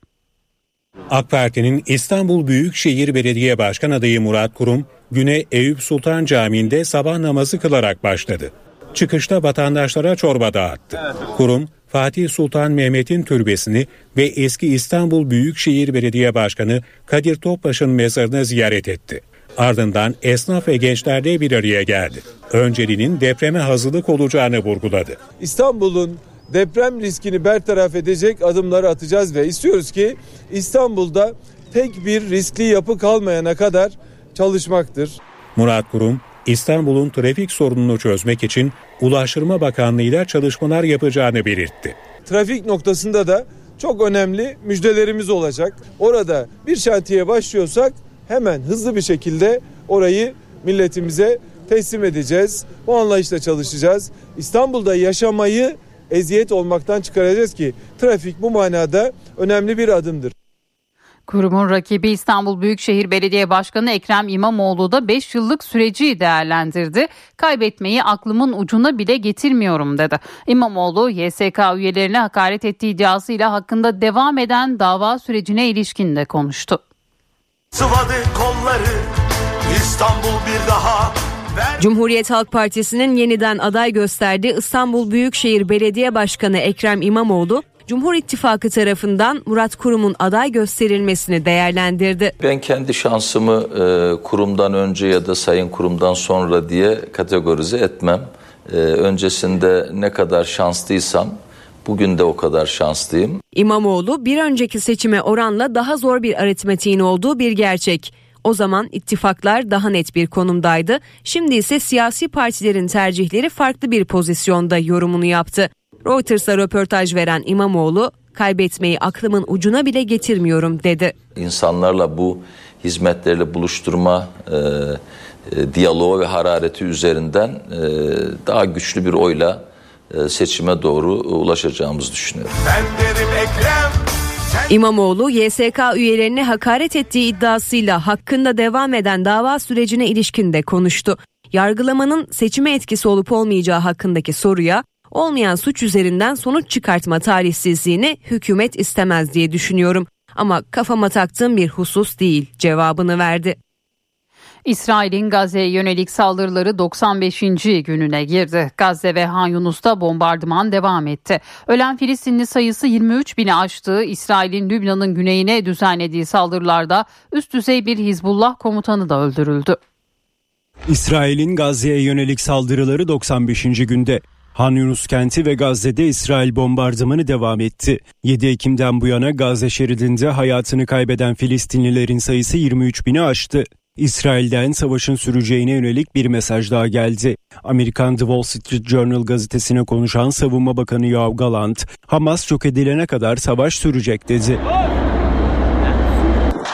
AK Parti'nin İstanbul Büyükşehir Belediye Başkan adayı Murat Kurum, güne Eyüp Sultan Camii'nde sabah namazı kılarak başladı. Çıkışta vatandaşlara çorba dağıttı. Kurum, Fatih Sultan Mehmet'in türbesini ve eski İstanbul Büyükşehir Belediye Başkanı Kadir Topbaş'ın mezarını ziyaret etti. Ardından esnaf ve gençlerle bir araya geldi. Önceliğinin depreme hazırlık olacağını vurguladı. İstanbul'un deprem riskini bertaraf edecek adımları atacağız ve istiyoruz ki İstanbul'da tek bir riskli yapı kalmayana kadar çalışmaktır. Murat Kurum, İstanbul'un trafik sorununu çözmek için Ulaştırma Bakanlığı ile çalışmalar yapacağını belirtti. Trafik noktasında da çok önemli müjdelerimiz olacak. Orada bir şantiye başlıyorsak hemen hızlı bir şekilde orayı milletimize teslim edeceğiz. Bu anlayışla çalışacağız. İstanbul'da yaşamayı eziyet olmaktan çıkaracağız ki trafik bu manada önemli bir adımdır. Kurumun rakibi İstanbul Büyükşehir Belediye Başkanı Ekrem İmamoğlu da 5 yıllık süreci değerlendirdi. Kaybetmeyi aklımın ucuna bile getirmiyorum dedi. İmamoğlu YSK üyelerine hakaret ettiği iddiasıyla hakkında devam eden dava sürecine ilişkin de konuştu. Sıvadı kolları İstanbul bir daha Cumhuriyet Halk Partisi'nin yeniden aday gösterdiği İstanbul Büyükşehir Belediye Başkanı Ekrem İmamoğlu, Cumhur İttifakı tarafından Murat Kurum'un aday gösterilmesini değerlendirdi. Ben kendi şansımı e, kurumdan önce ya da sayın kurumdan sonra diye kategorize etmem. E, öncesinde ne kadar şanslıysam bugün de o kadar şanslıyım. İmamoğlu bir önceki seçime oranla daha zor bir aritmetiğin olduğu bir gerçek. O zaman ittifaklar daha net bir konumdaydı. Şimdi ise siyasi partilerin tercihleri farklı bir pozisyonda yorumunu yaptı. Reuters'a röportaj veren İmamoğlu, kaybetmeyi aklımın ucuna bile getirmiyorum dedi. İnsanlarla bu hizmetlerle buluşturma e, e, diyaloğu ve harareti üzerinden e, daha güçlü bir oyla seçime doğru ulaşacağımızı düşünüyorum. Ben derim Ekrem İmamoğlu YSK üyelerine hakaret ettiği iddiasıyla hakkında devam eden dava sürecine ilişkin de konuştu. Yargılamanın seçime etkisi olup olmayacağı hakkındaki soruya olmayan suç üzerinden sonuç çıkartma talihsizliğini hükümet istemez diye düşünüyorum. Ama kafama taktığım bir husus değil cevabını verdi. İsrail'in Gazze'ye yönelik saldırıları 95. gününe girdi. Gazze ve Han Yunus'ta bombardıman devam etti. Ölen Filistinli sayısı 23 bini aştı. İsrail'in Lübnan'ın güneyine düzenlediği saldırılarda üst düzey bir Hizbullah komutanı da öldürüldü. İsrail'in Gazze'ye yönelik saldırıları 95. günde. Han Yunus kenti ve Gazze'de İsrail bombardımanı devam etti. 7 Ekim'den bu yana Gazze şeridinde hayatını kaybeden Filistinlilerin sayısı 23 bini aştı. İsrail'den savaşın süreceğine yönelik bir mesaj daha geldi. Amerikan The Wall Street Journal gazetesine konuşan Savunma Bakanı Yoav Galant, Hamas çok edilene kadar savaş sürecek dedi.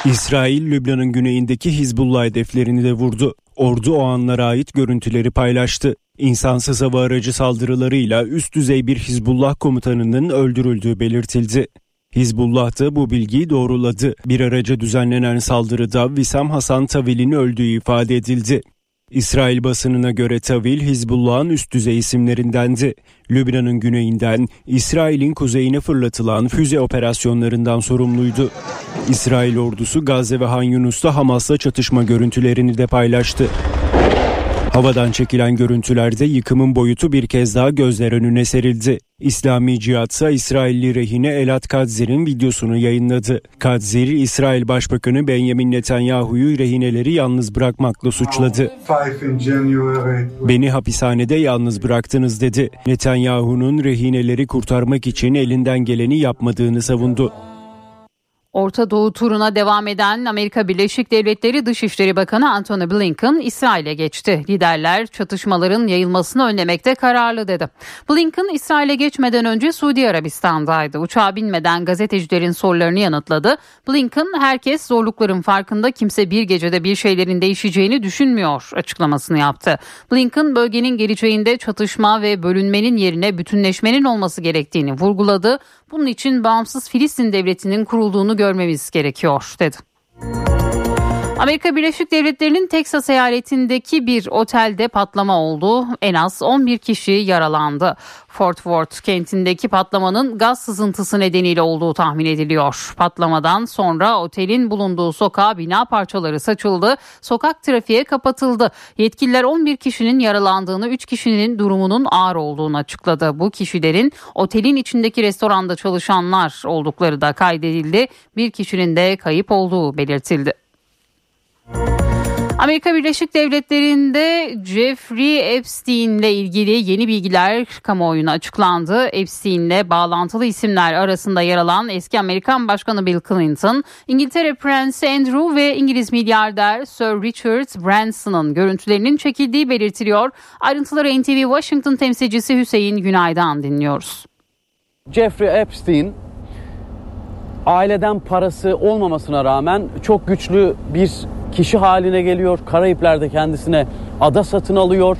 İsrail, Lübnan'ın güneyindeki Hizbullah hedeflerini de vurdu. Ordu o anlara ait görüntüleri paylaştı. İnsansız hava aracı saldırılarıyla üst düzey bir Hizbullah komutanının öldürüldüğü belirtildi. Hizbullah da bu bilgiyi doğruladı. Bir araca düzenlenen saldırıda Visam Hasan Tavil'in öldüğü ifade edildi. İsrail basınına göre Tavil Hizbullah'ın üst düzey isimlerindendi. Lübnan'ın güneyinden İsrail'in kuzeyine fırlatılan füze operasyonlarından sorumluydu. İsrail ordusu Gazze ve Han Yunus'ta Hamas'la çatışma görüntülerini de paylaştı. Havadan çekilen görüntülerde yıkımın boyutu bir kez daha gözler önüne serildi. İslami Cihat ise İsrailli rehine Elad Kadzir'in videosunu yayınladı. Kadzir, İsrail Başbakanı Benjamin Netanyahu'yu rehineleri yalnız bırakmakla suçladı. Beni hapishanede yalnız bıraktınız dedi. Netanyahu'nun rehineleri kurtarmak için elinden geleni yapmadığını savundu. Orta Doğu turuna devam eden Amerika Birleşik Devletleri Dışişleri Bakanı Antony Blinken İsrail'e geçti. Liderler çatışmaların yayılmasını önlemekte kararlı dedi. Blinken İsrail'e geçmeden önce Suudi Arabistan'daydı. Uçağa binmeden gazetecilerin sorularını yanıtladı. Blinken herkes zorlukların farkında kimse bir gecede bir şeylerin değişeceğini düşünmüyor açıklamasını yaptı. Blinken bölgenin geleceğinde çatışma ve bölünmenin yerine bütünleşmenin olması gerektiğini vurguladı. Bunun için bağımsız Filistin devletinin kurulduğunu görmemiz gerekiyor dedi. Amerika Birleşik Devletleri'nin Teksas eyaletindeki bir otelde patlama oldu. En az 11 kişi yaralandı. Fort Worth kentindeki patlamanın gaz sızıntısı nedeniyle olduğu tahmin ediliyor. Patlamadan sonra otelin bulunduğu sokağa bina parçaları saçıldı. Sokak trafiğe kapatıldı. Yetkililer 11 kişinin yaralandığını, 3 kişinin durumunun ağır olduğunu açıkladı. Bu kişilerin otelin içindeki restoranda çalışanlar oldukları da kaydedildi. Bir kişinin de kayıp olduğu belirtildi. Amerika Birleşik Devletleri'nde Jeffrey Epstein ile ilgili yeni bilgiler kamuoyuna açıklandı. Epstein ile bağlantılı isimler arasında yer alan eski Amerikan Başkanı Bill Clinton, İngiltere Prensi Andrew ve İngiliz milyarder Sir Richard Branson'ın görüntülerinin çekildiği belirtiliyor. Ayrıntıları NTV Washington temsilcisi Hüseyin Günay'dan dinliyoruz. Jeffrey Epstein aileden parası olmamasına rağmen çok güçlü bir kişi haline geliyor. Karayipler'de kendisine ada satın alıyor.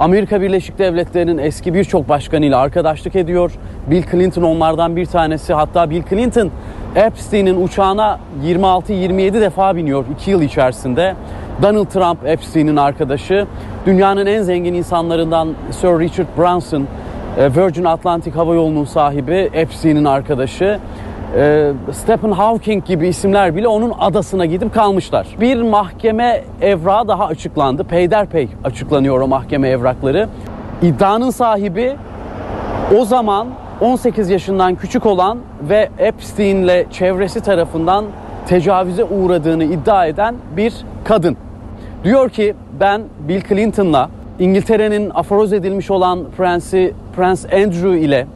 Amerika Birleşik Devletleri'nin eski birçok başkanıyla arkadaşlık ediyor. Bill Clinton onlardan bir tanesi. Hatta Bill Clinton Epstein'in uçağına 26-27 defa biniyor 2 yıl içerisinde. Donald Trump Epstein'in arkadaşı. Dünyanın en zengin insanlarından Sir Richard Branson, Virgin Atlantic Hava Yolu'nun sahibi Epstein'in arkadaşı e, Stephen Hawking gibi isimler bile onun adasına gidip kalmışlar. Bir mahkeme evrağı daha açıklandı. Peyderpey açıklanıyor o mahkeme evrakları. İddianın sahibi o zaman 18 yaşından küçük olan ve Epstein'le çevresi tarafından tecavüze uğradığını iddia eden bir kadın. Diyor ki ben Bill Clinton'la İngiltere'nin aforoz edilmiş olan Prensi Prens Andrew ile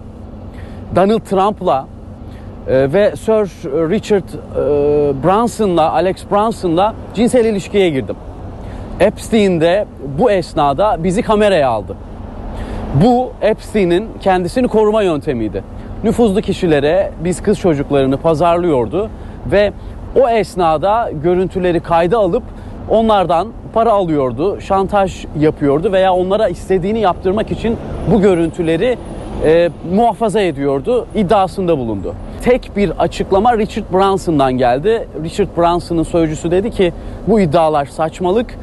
Donald Trump'la e, ve Sir Richard e, Branson'la Alex Branson'la cinsel ilişkiye girdim. Epstein de bu esnada bizi kameraya aldı. Bu Epstein'in kendisini koruma yöntemiydi. Nüfuzlu kişilere biz kız çocuklarını pazarlıyordu ve o esnada görüntüleri kayda alıp onlardan para alıyordu, şantaj yapıyordu veya onlara istediğini yaptırmak için bu görüntüleri e, muhafaza ediyordu iddiasında bulundu. Tek bir açıklama Richard Branson'dan geldi. Richard Branson'ın sözcüsü dedi ki bu iddialar saçmalık.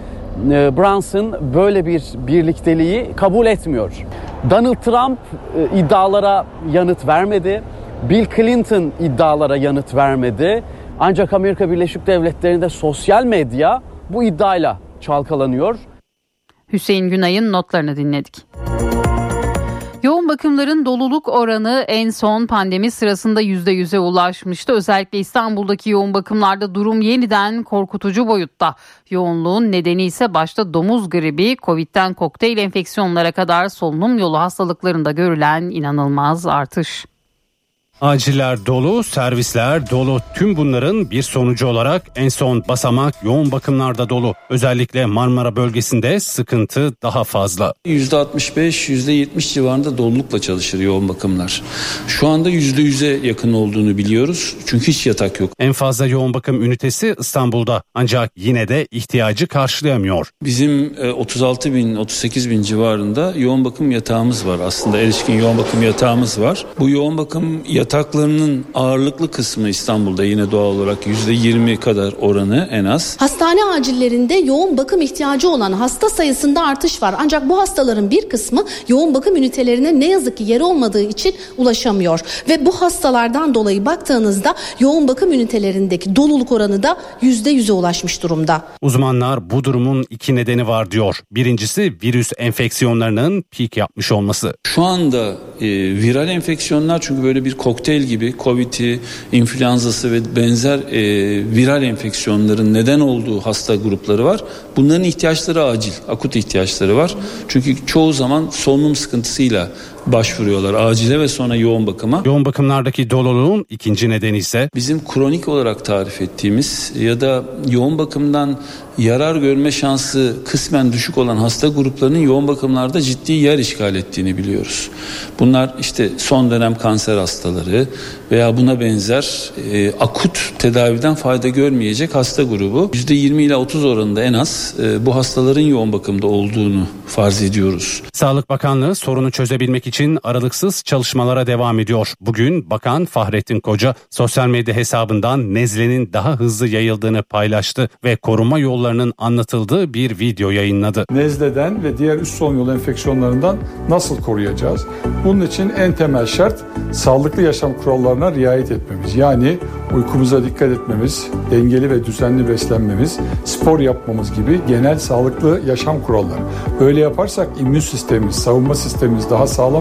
E, Branson böyle bir birlikteliği kabul etmiyor. Donald Trump e, iddialara yanıt vermedi. Bill Clinton iddialara yanıt vermedi. Ancak Amerika Birleşik Devletleri'nde sosyal medya bu iddiayla çalkalanıyor. Hüseyin Günay'ın notlarını dinledik. Yoğun bakımların doluluk oranı en son pandemi sırasında %100'e ulaşmıştı. Özellikle İstanbul'daki yoğun bakımlarda durum yeniden korkutucu boyutta. Yoğunluğun nedeni ise başta domuz gribi, Covid'den kokteyl enfeksiyonlara kadar solunum yolu hastalıklarında görülen inanılmaz artış. Aciller dolu, servisler dolu. Tüm bunların bir sonucu olarak en son basamak yoğun bakımlarda dolu. Özellikle Marmara bölgesinde sıkıntı daha fazla. %65-%70 civarında dolulukla çalışır yoğun bakımlar. Şu anda %100'e yakın olduğunu biliyoruz. Çünkü hiç yatak yok. En fazla yoğun bakım ünitesi İstanbul'da ancak yine de ihtiyacı karşılayamıyor. Bizim e, 36 bin, 38 bin civarında yoğun bakım yatağımız var. Aslında erişkin yoğun bakım yatağımız var. Bu yoğun bakım yataklarının ağırlıklı kısmı İstanbul'da yine doğal olarak %20 kadar oranı en az. Hastane acillerinde yoğun bakım ihtiyacı olan hasta sayısında artış var. Ancak bu hastaların bir kısmı yoğun bakım ünitelerine ne yazık ki yer olmadığı için ulaşamıyor. Ve bu hastalardan dolayı baktığınızda yoğun bakım ünitelerindeki doluluk oranı da %100'e ulaşmış durumda. Uzmanlar bu durumun iki nedeni var diyor. Birincisi virüs enfeksiyonlarının pik yapmış olması. Şu anda e, viral enfeksiyonlar çünkü böyle bir kokteyl gibi Covid'i, influenzası ve benzer e, viral enfeksiyonların neden olduğu hasta grupları var. Bunların ihtiyaçları acil, akut ihtiyaçları var. Çünkü çoğu zaman solunum sıkıntısıyla başvuruyorlar acile ve sonra yoğun bakıma. Yoğun bakımlardaki doluluğun ikinci nedeni ise Bizim kronik olarak tarif ettiğimiz ya da yoğun bakımdan yarar görme şansı kısmen düşük olan hasta gruplarının yoğun bakımlarda ciddi yer işgal ettiğini biliyoruz. Bunlar işte son dönem kanser hastaları veya buna benzer e, akut tedaviden fayda görmeyecek hasta grubu. %20 ile 30 oranında en az e, bu hastaların yoğun bakımda olduğunu farz ediyoruz. Sağlık Bakanlığı sorunu çözebilmek için aralıksız çalışmalara devam ediyor. Bugün Bakan Fahrettin Koca sosyal medya hesabından nezlenin daha hızlı yayıldığını paylaştı ve koruma yollarının anlatıldığı bir video yayınladı. nezleden ve diğer üst solunum yolu enfeksiyonlarından nasıl koruyacağız? Bunun için en temel şart sağlıklı yaşam kurallarına riayet etmemiz. Yani uykumuza dikkat etmemiz, dengeli ve düzenli beslenmemiz, spor yapmamız gibi genel sağlıklı yaşam kuralları. Böyle yaparsak immün sistemimiz, savunma sistemimiz daha sağlam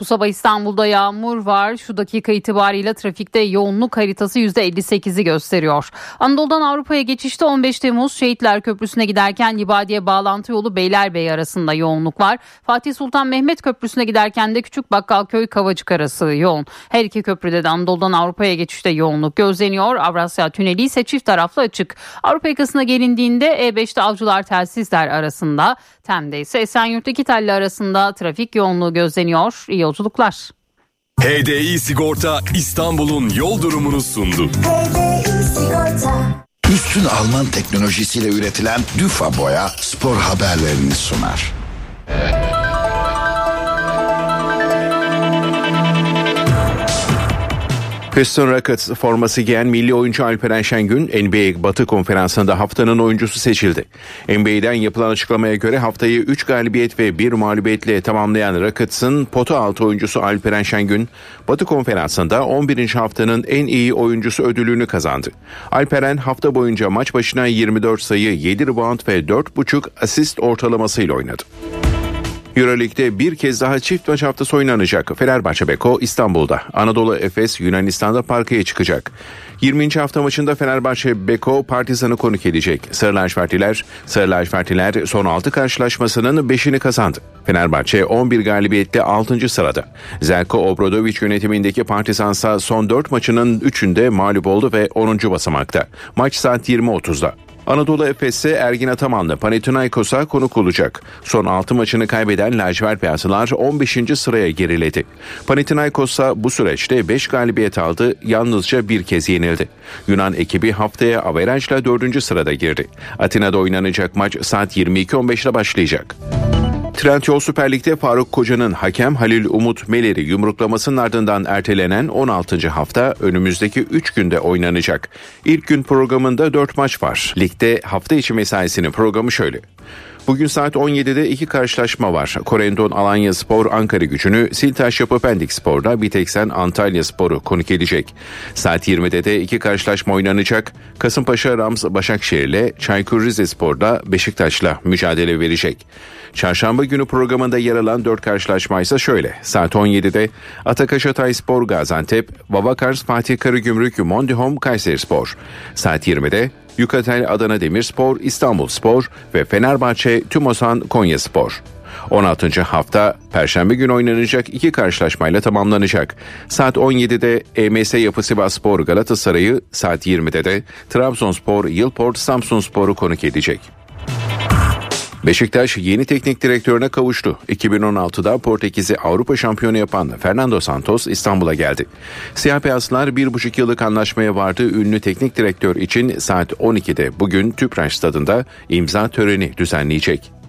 Bu sabah İstanbul'da yağmur var. Şu dakika itibariyle trafikte yoğunluk haritası %58'i gösteriyor. Anadolu'dan Avrupa'ya geçişte 15 Temmuz Şehitler Köprüsü'ne giderken Libadiye bağlantı yolu Beylerbeyi arasında yoğunluk var. Fatih Sultan Mehmet Köprüsü'ne giderken de Küçük Bakkalköy Kavacık arası yoğun. Her iki köprüde de Anadolu'dan Avrupa'ya geçişte yoğunluk gözleniyor. Avrasya Tüneli ise çift taraflı açık. Avrupa yakasına gelindiğinde E5'te Avcılar Telsizler arasında, Tem'de ise Esenyurt İkitelli arasında trafik yoğunluğu gözleniyor. İyi yolculuklar. HDI Sigorta İstanbul'un yol durumunu sundu. Üstün Alman teknolojisiyle üretilen Düfa Boya spor haberlerini sunar. Houston Rockets forması giyen milli oyuncu Alperen Şengün NBA Batı Konferansı'nda haftanın oyuncusu seçildi. NBA'den yapılan açıklamaya göre haftayı 3 galibiyet ve 1 mağlubiyetle tamamlayan Rockets'ın potu altı oyuncusu Alperen Şengün, Batı Konferansı'nda 11. haftanın en iyi oyuncusu ödülünü kazandı. Alperen hafta boyunca maç başına 24 sayı, 7 rebound ve 4.5 asist ortalamasıyla oynadı. Euroleague'de bir kez daha çift maç haftası oynanacak. Fenerbahçe Beko İstanbul'da. Anadolu Efes Yunanistan'da parkaya çıkacak. 20. hafta maçında Fenerbahçe Beko Partizan'ı konuk edecek. Sarı lacivertliler, Sarı lacivertliler son 6 karşılaşmasının 5'ini kazandı. Fenerbahçe 11 galibiyetle 6. sırada. Zelko Obradovic yönetimindeki Partizansa son 4 maçının 3'ünde mağlup oldu ve 10. basamakta. Maç saat 20.30'da. Anadolu Efes'e Ergin Ataman'la Panathinaikos'a konuk olacak. Son 6 maçını kaybeden lacivert beyazlılar 15. sıraya geriledi. Panathinaikos'a bu süreçte 5 galibiyet aldı, yalnızca bir kez yenildi. Yunan ekibi haftaya averajla 4. sırada girdi. Atina'da oynanacak maç saat 22.15'te başlayacak. Trendyol Süper Lig'de Faruk Koca'nın hakem Halil Umut Meler'i yumruklamasının ardından ertelenen 16. hafta önümüzdeki 3 günde oynanacak. İlk gün programında 4 maç var. Ligde hafta içi mesaisinin programı şöyle. Bugün saat 17'de iki karşılaşma var. Korendon Alanya Spor Ankara gücünü, Siltaş Yapı Pendik Spor'da Biteksen Antalya Spor'u konuk edecek. Saat 20'de de iki karşılaşma oynanacak. Kasımpaşa Rams Başakşehir'le Çaykur Rizespor'da Beşiktaş'la mücadele verecek. Çarşamba günü programında yer alan 4 karşılaşma ise şöyle. Saat 17'de Atakaş Hatay Spor Gaziantep, Babakars Fatih Karagümrük Mondihom Kayseri Spor. Saat 20'de Yukatel Adana Demirspor, İstanbul Spor ve Fenerbahçe Tümosan Konya Spor. 16. hafta Perşembe günü oynanacak iki karşılaşmayla tamamlanacak. Saat 17'de EMS Yapı Sivas Spor Galatasaray'ı, saat 20'de de Trabzonspor Yılport Samsun Spor'u konuk edecek. Beşiktaş yeni teknik direktörüne kavuştu. 2016'da Portekiz'i Avrupa şampiyonu yapan Fernando Santos İstanbul'a geldi. Siyah beyazlar bir buçuk yıllık anlaşmaya vardı. Ünlü teknik direktör için saat 12'de bugün Tüpraş stadında imza töreni düzenleyecek.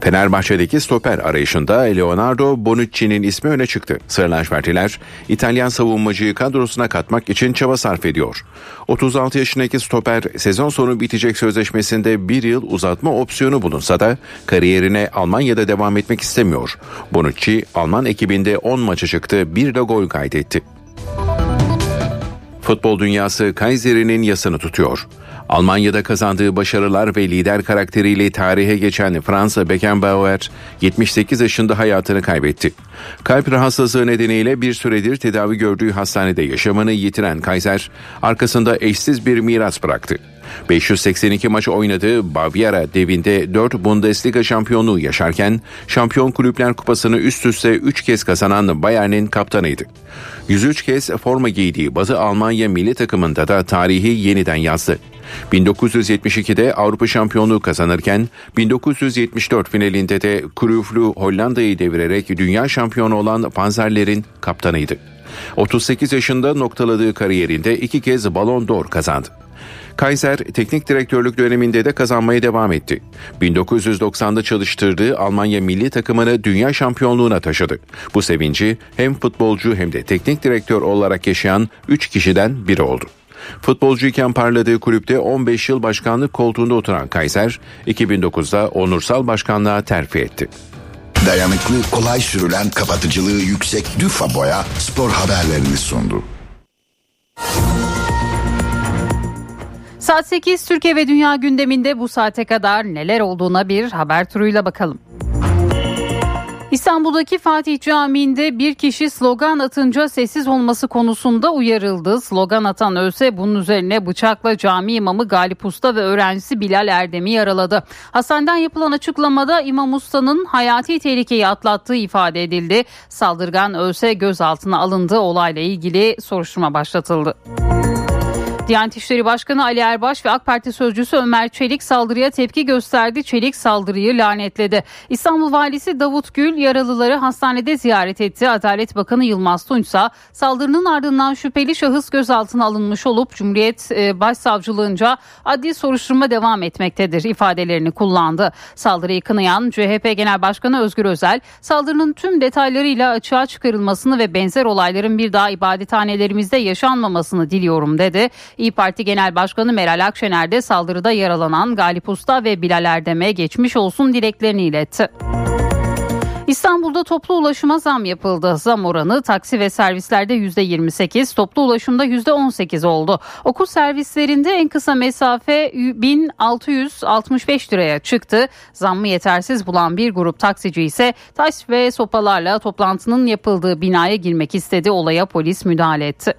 Fenerbahçe'deki stoper arayışında Leonardo Bonucci'nin ismi öne çıktı. Sarı lacivertliler İtalyan savunmacıyı kadrosuna katmak için çaba sarf ediyor. 36 yaşındaki stoper sezon sonu bitecek sözleşmesinde bir yıl uzatma opsiyonu bulunsa da kariyerine Almanya'da devam etmek istemiyor. Bonucci Alman ekibinde 10 maça çıktı, bir de gol kaydetti. Futbol dünyası Kayseri'nin yasını tutuyor. Almanya'da kazandığı başarılar ve lider karakteriyle tarihe geçen Fransa Beckenbauer 78 yaşında hayatını kaybetti. Kalp rahatsızlığı nedeniyle bir süredir tedavi gördüğü hastanede yaşamını yitiren Kaiser arkasında eşsiz bir miras bıraktı. 582 maç oynadığı Baviera devinde 4 Bundesliga şampiyonluğu yaşarken Şampiyon Kulüpler Kupası'nı üst üste 3 kez kazanan Bayern'in kaptanıydı. 103 kez forma giydiği Batı Almanya milli takımında da tarihi yeniden yazdı. 1972'de Avrupa şampiyonluğu kazanırken 1974 finalinde de Cruyff'lu Hollanda'yı devirerek dünya şampiyonu olan Panzerler'in kaptanıydı. 38 yaşında noktaladığı kariyerinde iki kez Ballon d'Or kazandı. Kaiser teknik direktörlük döneminde de kazanmaya devam etti. 1990'da çalıştırdığı Almanya milli takımını dünya şampiyonluğuna taşıdı. Bu sevinci hem futbolcu hem de teknik direktör olarak yaşayan 3 kişiden biri oldu. Futbolcuyken parladığı kulüpte 15 yıl başkanlık koltuğunda oturan Kaiser, 2009'da onursal başkanlığa terfi etti. Dayanıklı, kolay sürülen, kapatıcılığı yüksek Düfa Boya spor haberlerini sundu. Saat 8 Türkiye ve Dünya gündeminde bu saate kadar neler olduğuna bir haber turuyla bakalım. İstanbul'daki Fatih Camii'nde bir kişi slogan atınca sessiz olması konusunda uyarıldı. Slogan atan ölse bunun üzerine bıçakla cami imamı Galip Usta ve öğrencisi Bilal Erdem'i yaraladı. Hastaneden yapılan açıklamada İmam Usta'nın hayati tehlikeyi atlattığı ifade edildi. Saldırgan ölse gözaltına alındı. Olayla ilgili soruşturma başlatıldı. Diyanet İşleri Başkanı Ali Erbaş ve AK Parti sözcüsü Ömer Çelik saldırıya tepki gösterdi. Çelik saldırıyı lanetledi. İstanbul Valisi Davut Gül yaralıları hastanede ziyaret etti. Adalet Bakanı Yılmaz Tunç ise saldırının ardından şüpheli şahıs gözaltına alınmış olup Cumhuriyet e, Başsavcılığınca adli soruşturma devam etmektedir ifadelerini kullandı. Saldırıyı kınayan CHP Genel Başkanı Özgür Özel saldırının tüm detaylarıyla açığa çıkarılmasını ve benzer olayların bir daha ibadethanelerimizde yaşanmamasını diliyorum dedi. İyi Parti Genel Başkanı Meral Akşener de saldırıda yaralanan Galip Usta ve Bilal Erdem'e geçmiş olsun dileklerini iletti. İstanbul'da toplu ulaşıma zam yapıldı. Zam oranı taksi ve servislerde %28, toplu ulaşımda %18 oldu. Okul servislerinde en kısa mesafe 1665 liraya çıktı. Zammı yetersiz bulan bir grup taksici ise taş ve sopalarla toplantının yapıldığı binaya girmek istedi. Olaya polis müdahale etti.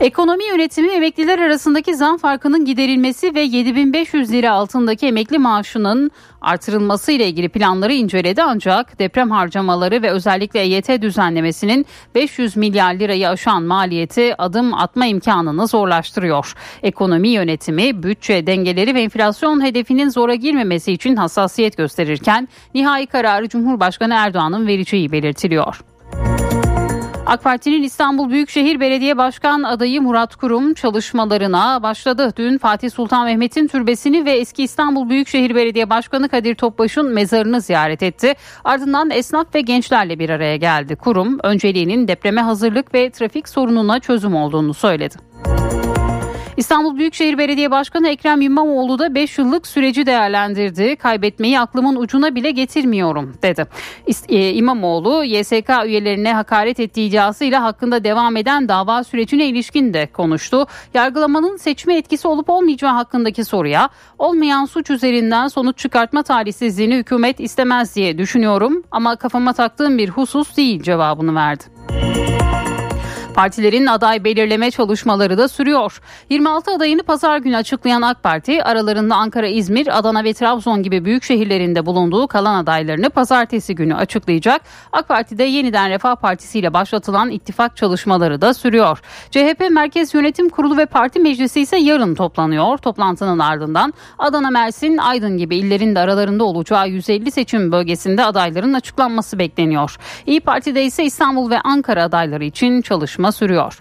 Ekonomi yönetimi emekliler arasındaki zam farkının giderilmesi ve 7500 lira altındaki emekli maaşının artırılması ile ilgili planları inceledi ancak deprem harcamaları ve özellikle EYT düzenlemesinin 500 milyar lirayı aşan maliyeti adım atma imkanını zorlaştırıyor. Ekonomi yönetimi bütçe dengeleri ve enflasyon hedefinin zora girmemesi için hassasiyet gösterirken nihai kararı Cumhurbaşkanı Erdoğan'ın vereceği belirtiliyor. AK Parti'nin İstanbul Büyükşehir Belediye Başkan adayı Murat Kurum çalışmalarına başladı. Dün Fatih Sultan Mehmet'in türbesini ve eski İstanbul Büyükşehir Belediye Başkanı Kadir Topbaş'ın mezarını ziyaret etti. Ardından esnaf ve gençlerle bir araya geldi. Kurum önceliğinin depreme hazırlık ve trafik sorununa çözüm olduğunu söyledi. İstanbul Büyükşehir Belediye Başkanı Ekrem İmamoğlu da 5 yıllık süreci değerlendirdi. Kaybetmeyi aklımın ucuna bile getirmiyorum dedi. İs- İmamoğlu YSK üyelerine hakaret ettiği iddiasıyla hakkında devam eden dava sürecine ilişkin de konuştu. Yargılamanın seçme etkisi olup olmayacağı hakkındaki soruya olmayan suç üzerinden sonuç çıkartma talihsizliğini hükümet istemez diye düşünüyorum ama kafama taktığım bir husus değil cevabını verdi. Partilerin aday belirleme çalışmaları da sürüyor. 26 adayını pazar günü açıklayan AK Parti aralarında Ankara, İzmir, Adana ve Trabzon gibi büyük şehirlerinde bulunduğu kalan adaylarını pazartesi günü açıklayacak. AK Parti'de yeniden Refah Partisi ile başlatılan ittifak çalışmaları da sürüyor. CHP Merkez Yönetim Kurulu ve Parti Meclisi ise yarın toplanıyor. Toplantının ardından Adana, Mersin, Aydın gibi illerin de aralarında olacağı 150 seçim bölgesinde adayların açıklanması bekleniyor. İyi Parti'de ise İstanbul ve Ankara adayları için çalışma sürüyor.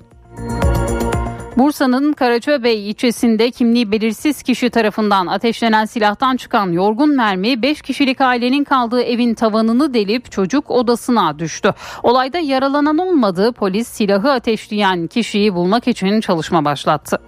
Bursa'nın Karacabey ilçesinde kimliği belirsiz kişi tarafından ateşlenen silahtan çıkan yorgun mermi 5 kişilik ailenin kaldığı evin tavanını delip çocuk odasına düştü. Olayda yaralanan olmadı. Polis silahı ateşleyen kişiyi bulmak için çalışma başlattı.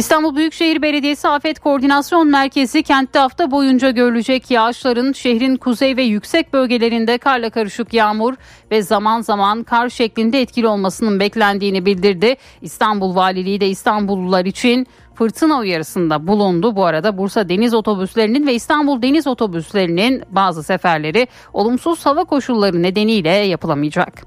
İstanbul Büyükşehir Belediyesi Afet Koordinasyon Merkezi kentte hafta boyunca görülecek yağışların şehrin kuzey ve yüksek bölgelerinde karla karışık yağmur ve zaman zaman kar şeklinde etkili olmasının beklendiğini bildirdi. İstanbul Valiliği de İstanbullular için fırtına uyarısında bulundu. Bu arada Bursa deniz otobüslerinin ve İstanbul deniz otobüslerinin bazı seferleri olumsuz hava koşulları nedeniyle yapılamayacak.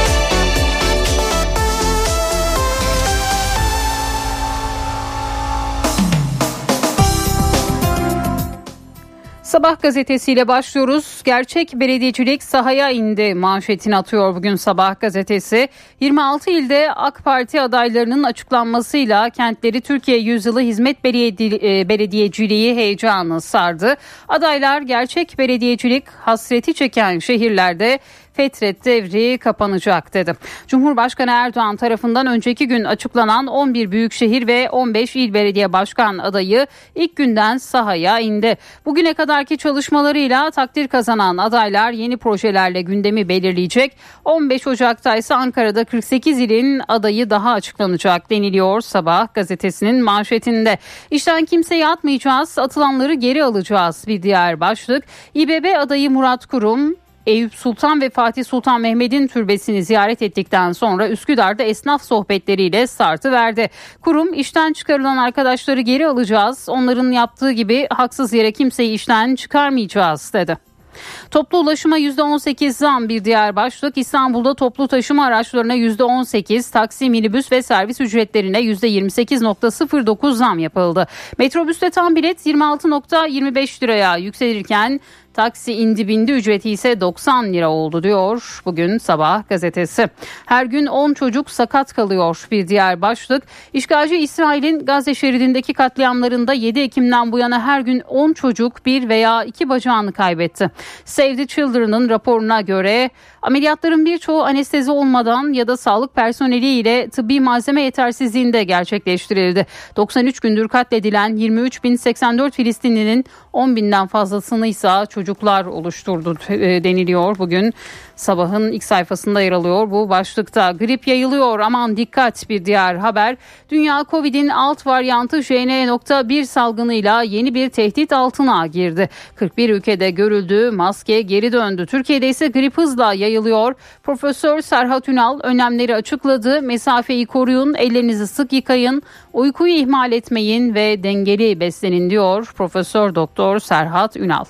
Sabah gazetesiyle başlıyoruz. Gerçek belediyecilik sahaya indi manşetini atıyor bugün Sabah gazetesi. 26 ilde AK Parti adaylarının açıklanmasıyla kentleri Türkiye Yüzyılı Hizmet Belediyeciliği heyecanı sardı. Adaylar gerçek belediyecilik hasreti çeken şehirlerde Fetret devri kapanacak dedi. Cumhurbaşkanı Erdoğan tarafından önceki gün açıklanan 11 büyükşehir ve 15 il belediye başkan adayı ilk günden sahaya indi. Bugüne kadarki çalışmalarıyla takdir kazanan adaylar yeni projelerle gündemi belirleyecek. 15 Ocak'ta ise Ankara'da 48 ilin adayı daha açıklanacak deniliyor Sabah gazetesinin manşetinde. İşten kimseyi atmayacağız, atılanları geri alacağız bir diğer başlık. İBB adayı Murat Kurum Eyüp Sultan ve Fatih Sultan Mehmet'in türbesini ziyaret ettikten sonra Üsküdar'da esnaf sohbetleriyle startı verdi. Kurum işten çıkarılan arkadaşları geri alacağız. Onların yaptığı gibi haksız yere kimseyi işten çıkarmayacağız dedi. Toplu ulaşıma %18 zam bir diğer başlık. İstanbul'da toplu taşıma araçlarına %18, taksi, minibüs ve servis ücretlerine %28.09 zam yapıldı. Metrobüste tam bilet 26.25 liraya yükselirken Taksi indi bindi ücreti ise 90 lira oldu diyor bugün sabah gazetesi. Her gün 10 çocuk sakat kalıyor bir diğer başlık. İşgalci İsrail'in Gazze şeridindeki katliamlarında 7 Ekim'den bu yana her gün 10 çocuk bir veya iki bacağını kaybetti. Save the Children'ın raporuna göre ameliyatların birçoğu anestezi olmadan ya da sağlık personeliyle tıbbi malzeme yetersizliğinde gerçekleştirildi. 93 gündür katledilen 23.084 Filistinlinin 10 binden fazlasını ise çocuklar oluşturdu e, deniliyor bugün. Sabahın ilk sayfasında yer alıyor bu başlıkta. Grip yayılıyor aman dikkat bir diğer haber. Dünya Covid'in alt varyantı JN.1 salgınıyla yeni bir tehdit altına girdi. 41 ülkede görüldü maske geri döndü. Türkiye'de ise grip hızla yayılıyor. Profesör Serhat Ünal önlemleri açıkladı. Mesafeyi koruyun, ellerinizi sık yıkayın, uykuyu ihmal etmeyin ve dengeli beslenin diyor Profesör Doktor Serhat Ünal.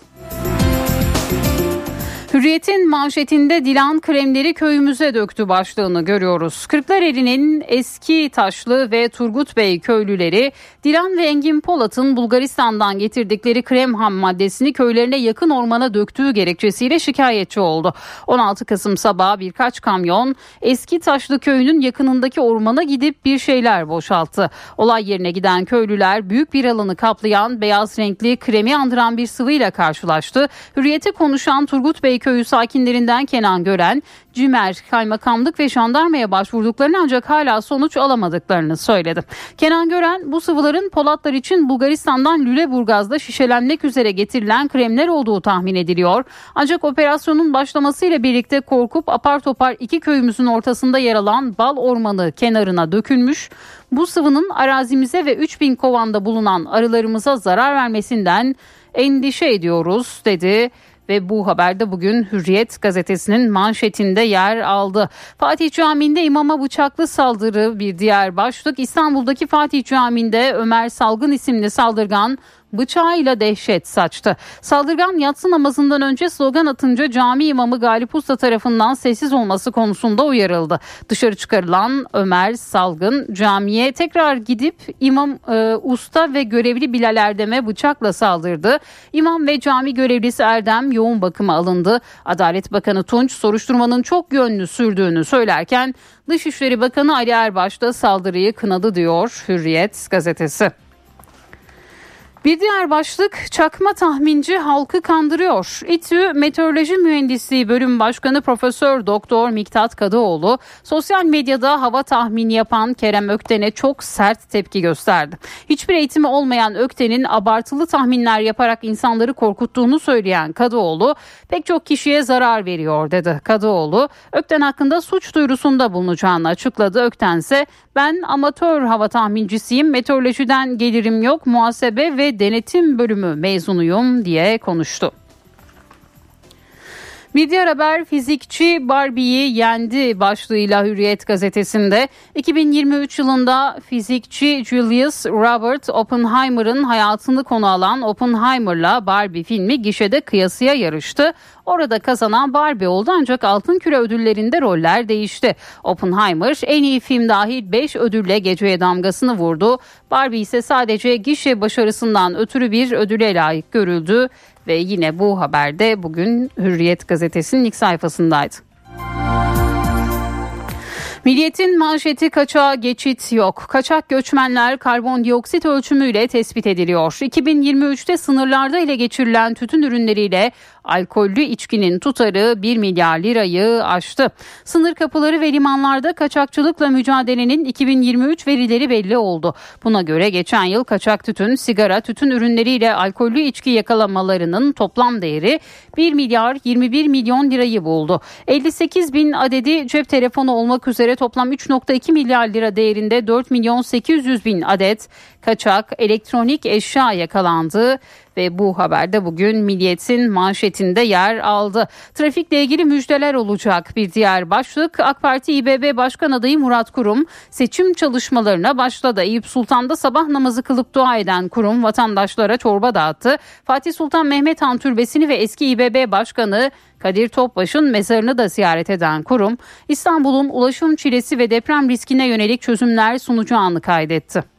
Hürriyet'in manşetinde Dilan kremleri köyümüze döktü başlığını görüyoruz. Kırklareli'nin eski taşlı ve Turgut Bey köylüleri Dilan ve Engin Polat'ın Bulgaristan'dan getirdikleri krem ham maddesini köylerine yakın ormana döktüğü gerekçesiyle şikayetçi oldu. 16 Kasım sabahı birkaç kamyon eski taşlı köyünün yakınındaki ormana gidip bir şeyler boşalttı. Olay yerine giden köylüler büyük bir alanı kaplayan beyaz renkli kremi andıran bir sıvıyla karşılaştı. Hürriyete konuşan Turgut Bey köyü sakinlerinden Kenan Gören, Cimer kaymakamlık ve jandarmaya başvurduklarını ancak hala sonuç alamadıklarını söyledi. Kenan Gören bu sıvıların Polatlar için Bulgaristan'dan Lüleburgaz'da şişelenmek üzere getirilen kremler olduğu tahmin ediliyor. Ancak operasyonun başlamasıyla birlikte korkup apar topar iki köyümüzün ortasında yer alan bal ormanı kenarına dökülmüş. Bu sıvının arazimize ve 3000 kovanda bulunan arılarımıza zarar vermesinden endişe ediyoruz dedi ve bu haberde bugün Hürriyet gazetesinin manşetinde yer aldı. Fatih Camii'nde imama bıçaklı saldırı bir diğer başlık. İstanbul'daki Fatih Camii'nde Ömer Salgın isimli saldırgan bıçağıyla dehşet saçtı. Saldırgan yatsı namazından önce slogan atınca cami imamı Galip Usta tarafından sessiz olması konusunda uyarıldı. Dışarı çıkarılan Ömer Salgın camiye tekrar gidip imam e, usta ve görevli Bilal Erdem'e bıçakla saldırdı. İmam ve cami görevlisi Erdem yoğun bakıma alındı. Adalet Bakanı Tunç soruşturmanın çok yönlü sürdüğünü söylerken Dışişleri Bakanı Ali Erbaş da saldırıyı kınadı diyor Hürriyet gazetesi. Bir diğer başlık çakma tahminci halkı kandırıyor. İTÜ Meteoroloji Mühendisliği Bölüm Başkanı Profesör Doktor Miktat Kadıoğlu sosyal medyada hava tahmini yapan Kerem Ökten'e çok sert tepki gösterdi. Hiçbir eğitimi olmayan Ökten'in abartılı tahminler yaparak insanları korkuttuğunu söyleyen Kadıoğlu pek çok kişiye zarar veriyor dedi. Kadıoğlu Ökten hakkında suç duyurusunda bulunacağını açıkladı. Ökten ise ben amatör hava tahmincisiyim meteorolojiden gelirim yok muhasebe ve denetim bölümü mezunuyum diye konuştu. Diğer haber fizikçi Barbie'yi yendi başlığıyla Hürriyet gazetesinde. 2023 yılında fizikçi Julius Robert Oppenheimer'ın hayatını konu alan Oppenheimer'la Barbie filmi gişede kıyasıya yarıştı. Orada kazanan Barbie oldu ancak Altın Küre ödüllerinde roller değişti. Oppenheimer en iyi film dahil 5 ödülle geceye damgasını vurdu. Barbie ise sadece gişe başarısından ötürü bir ödüle layık görüldü ve yine bu haberde bugün Hürriyet gazetesinin ilk sayfasındaydı. Milliyetin manşeti kaçağa geçit yok. Kaçak göçmenler karbondioksit ölçümüyle tespit ediliyor. 2023'te sınırlarda ile geçirilen tütün ürünleriyle alkollü içkinin tutarı 1 milyar lirayı aştı. Sınır kapıları ve limanlarda kaçakçılıkla mücadelenin 2023 verileri belli oldu. Buna göre geçen yıl kaçak tütün, sigara, tütün ürünleriyle alkollü içki yakalamalarının toplam değeri 1 milyar 21 milyon lirayı buldu. 58 bin adedi cep telefonu olmak üzere toplam 3.2 milyar lira değerinde 4 milyon 800 bin adet kaçak elektronik eşya yakalandı ve bu haberde bugün Milliyet'in manşetinde yer aldı. Trafikle ilgili müjdeler olacak bir diğer başlık AK Parti İBB Başkan Adayı Murat Kurum seçim çalışmalarına başladı. Eyüp Sultan'da sabah namazı kılıp dua eden Kurum vatandaşlara çorba dağıttı. Fatih Sultan Mehmet Han Türbesi'ni ve eski İBB Başkanı Kadir Topbaş'ın mezarını da ziyaret eden kurum İstanbul'un ulaşım çilesi ve deprem riskine yönelik çözümler sunacağını kaydetti.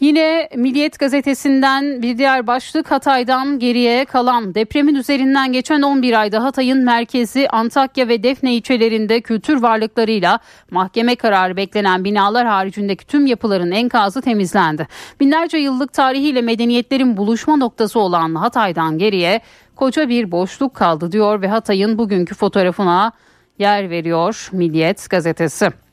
Yine Milliyet gazetesinden bir diğer başlık Hatay'dan geriye kalan depremin üzerinden geçen 11 ayda Hatay'ın merkezi Antakya ve Defne ilçelerinde kültür varlıklarıyla mahkeme kararı beklenen binalar haricindeki tüm yapıların enkazı temizlendi. Binlerce yıllık tarihiyle medeniyetlerin buluşma noktası olan Hatay'dan geriye koca bir boşluk kaldı diyor ve Hatay'ın bugünkü fotoğrafına yer veriyor Milliyet gazetesi.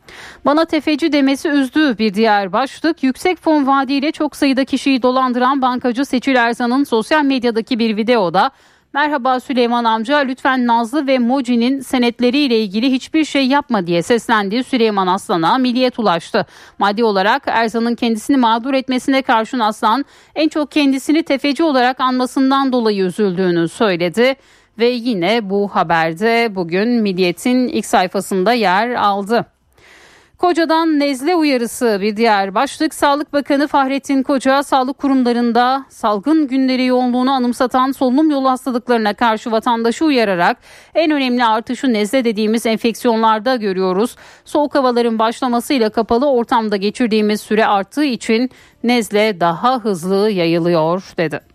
Bana tefeci demesi üzdü bir diğer başlık. Yüksek fon vaadiyle çok sayıda kişiyi dolandıran bankacı Seçil Erzan'ın sosyal medyadaki bir videoda Merhaba Süleyman amca lütfen Nazlı ve Moji'nin senetleriyle ilgili hiçbir şey yapma diye seslendiği Süleyman Aslan'a milliyet ulaştı. Maddi olarak Erzan'ın kendisini mağdur etmesine karşın Aslan en çok kendisini tefeci olarak anmasından dolayı üzüldüğünü söyledi. Ve yine bu haberde bugün Milliyet'in ilk sayfasında yer aldı. Koca'dan nezle uyarısı bir diğer başlık. Sağlık Bakanı Fahrettin Koca sağlık kurumlarında salgın günleri yoğunluğunu anımsatan solunum yolu hastalıklarına karşı vatandaşı uyararak en önemli artışı nezle dediğimiz enfeksiyonlarda görüyoruz. Soğuk havaların başlamasıyla kapalı ortamda geçirdiğimiz süre arttığı için nezle daha hızlı yayılıyor dedi.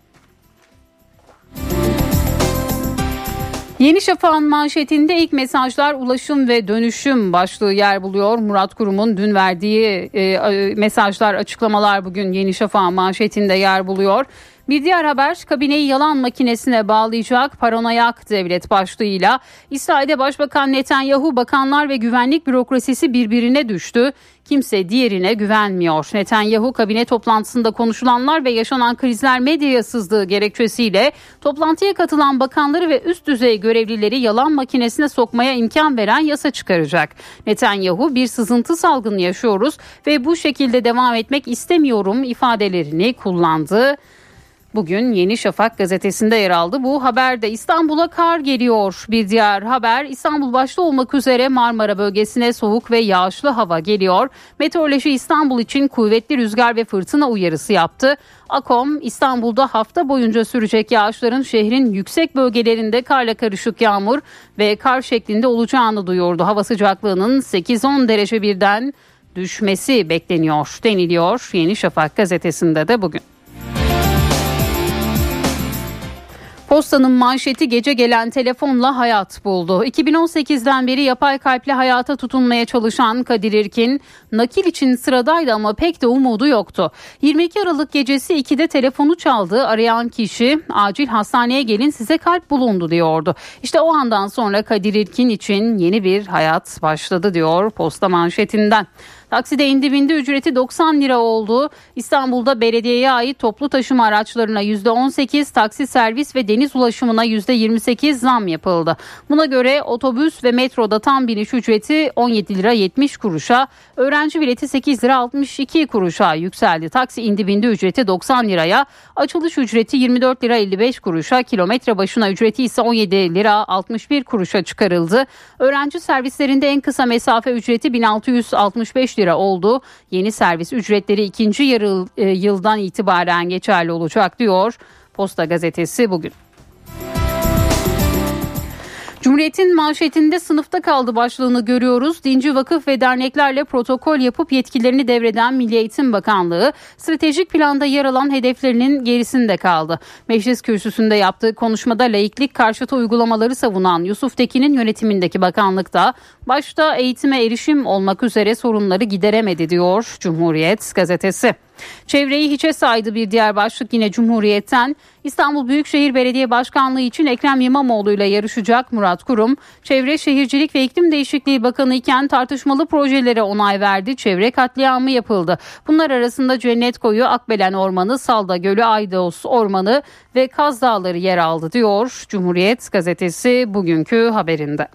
Yeni Şafak'ın manşetinde ilk mesajlar ulaşım ve dönüşüm başlığı yer buluyor. Murat Kurum'un dün verdiği e, mesajlar, açıklamalar bugün Yeni Şafak'ın manşetinde yer buluyor. Bir diğer haber kabineyi yalan makinesine bağlayacak paranoyak devlet başlığıyla İsrail'de Başbakan Netanyahu bakanlar ve güvenlik bürokrasisi birbirine düştü. Kimse diğerine güvenmiyor. Netanyahu kabine toplantısında konuşulanlar ve yaşanan krizler medyaya sızdığı gerekçesiyle toplantıya katılan bakanları ve üst düzey görevlileri yalan makinesine sokmaya imkan veren yasa çıkaracak. Netanyahu bir sızıntı salgını yaşıyoruz ve bu şekilde devam etmek istemiyorum ifadelerini kullandı. Bugün Yeni Şafak gazetesinde yer aldı. Bu haberde İstanbul'a kar geliyor. Bir diğer haber İstanbul başta olmak üzere Marmara bölgesine soğuk ve yağışlı hava geliyor. Meteoroloji İstanbul için kuvvetli rüzgar ve fırtına uyarısı yaptı. Akom İstanbul'da hafta boyunca sürecek yağışların şehrin yüksek bölgelerinde karla karışık yağmur ve kar şeklinde olacağını duyurdu. Hava sıcaklığının 8-10 derece birden düşmesi bekleniyor deniliyor Yeni Şafak gazetesinde de bugün. Postanın manşeti gece gelen telefonla hayat buldu. 2018'den beri yapay kalple hayata tutunmaya çalışan Kadir İrkin nakil için sıradaydı ama pek de umudu yoktu. 22 Aralık gecesi 2'de telefonu çaldı. Arayan kişi acil hastaneye gelin size kalp bulundu diyordu. İşte o andan sonra Kadir İrkin için yeni bir hayat başladı diyor posta manşetinden. Takside indi bindi ücreti 90 lira oldu. İstanbul'da belediyeye ait toplu taşıma araçlarına %18, taksi servis ve deniz ulaşımına %28 zam yapıldı. Buna göre otobüs ve metroda tam biniş ücreti 17 lira 70 kuruşa, öğrenci bileti 8 lira 62 kuruşa yükseldi. Taksi indi bindi ücreti 90 liraya, açılış ücreti 24 lira 55 kuruşa, kilometre başına ücreti ise 17 lira 61 kuruşa çıkarıldı. Öğrenci servislerinde en kısa mesafe ücreti 1665 lira oldu. Yeni servis ücretleri ikinci yarı e, yıldan itibaren geçerli olacak diyor Posta gazetesi bugün. Cumhuriyet'in manşetinde sınıfta kaldı başlığını görüyoruz. Dinci vakıf ve derneklerle protokol yapıp yetkilerini devreden Milli Eğitim Bakanlığı stratejik planda yer alan hedeflerinin gerisinde kaldı. Meclis kürsüsünde yaptığı konuşmada laiklik karşıtı uygulamaları savunan Yusuf Tekin'in yönetimindeki bakanlıkta başta eğitime erişim olmak üzere sorunları gideremedi diyor Cumhuriyet gazetesi. Çevreyi hiçe saydı bir diğer başlık yine Cumhuriyet'ten. İstanbul Büyükşehir Belediye Başkanlığı için Ekrem İmamoğlu ile yarışacak Murat Kurum. Çevre Şehircilik ve İklim Değişikliği Bakanı iken tartışmalı projelere onay verdi. Çevre katliamı yapıldı. Bunlar arasında Cennet Koyu, Akbelen Ormanı, Salda Gölü, Aydos Ormanı ve Kaz Dağları yer aldı diyor Cumhuriyet gazetesi bugünkü haberinde.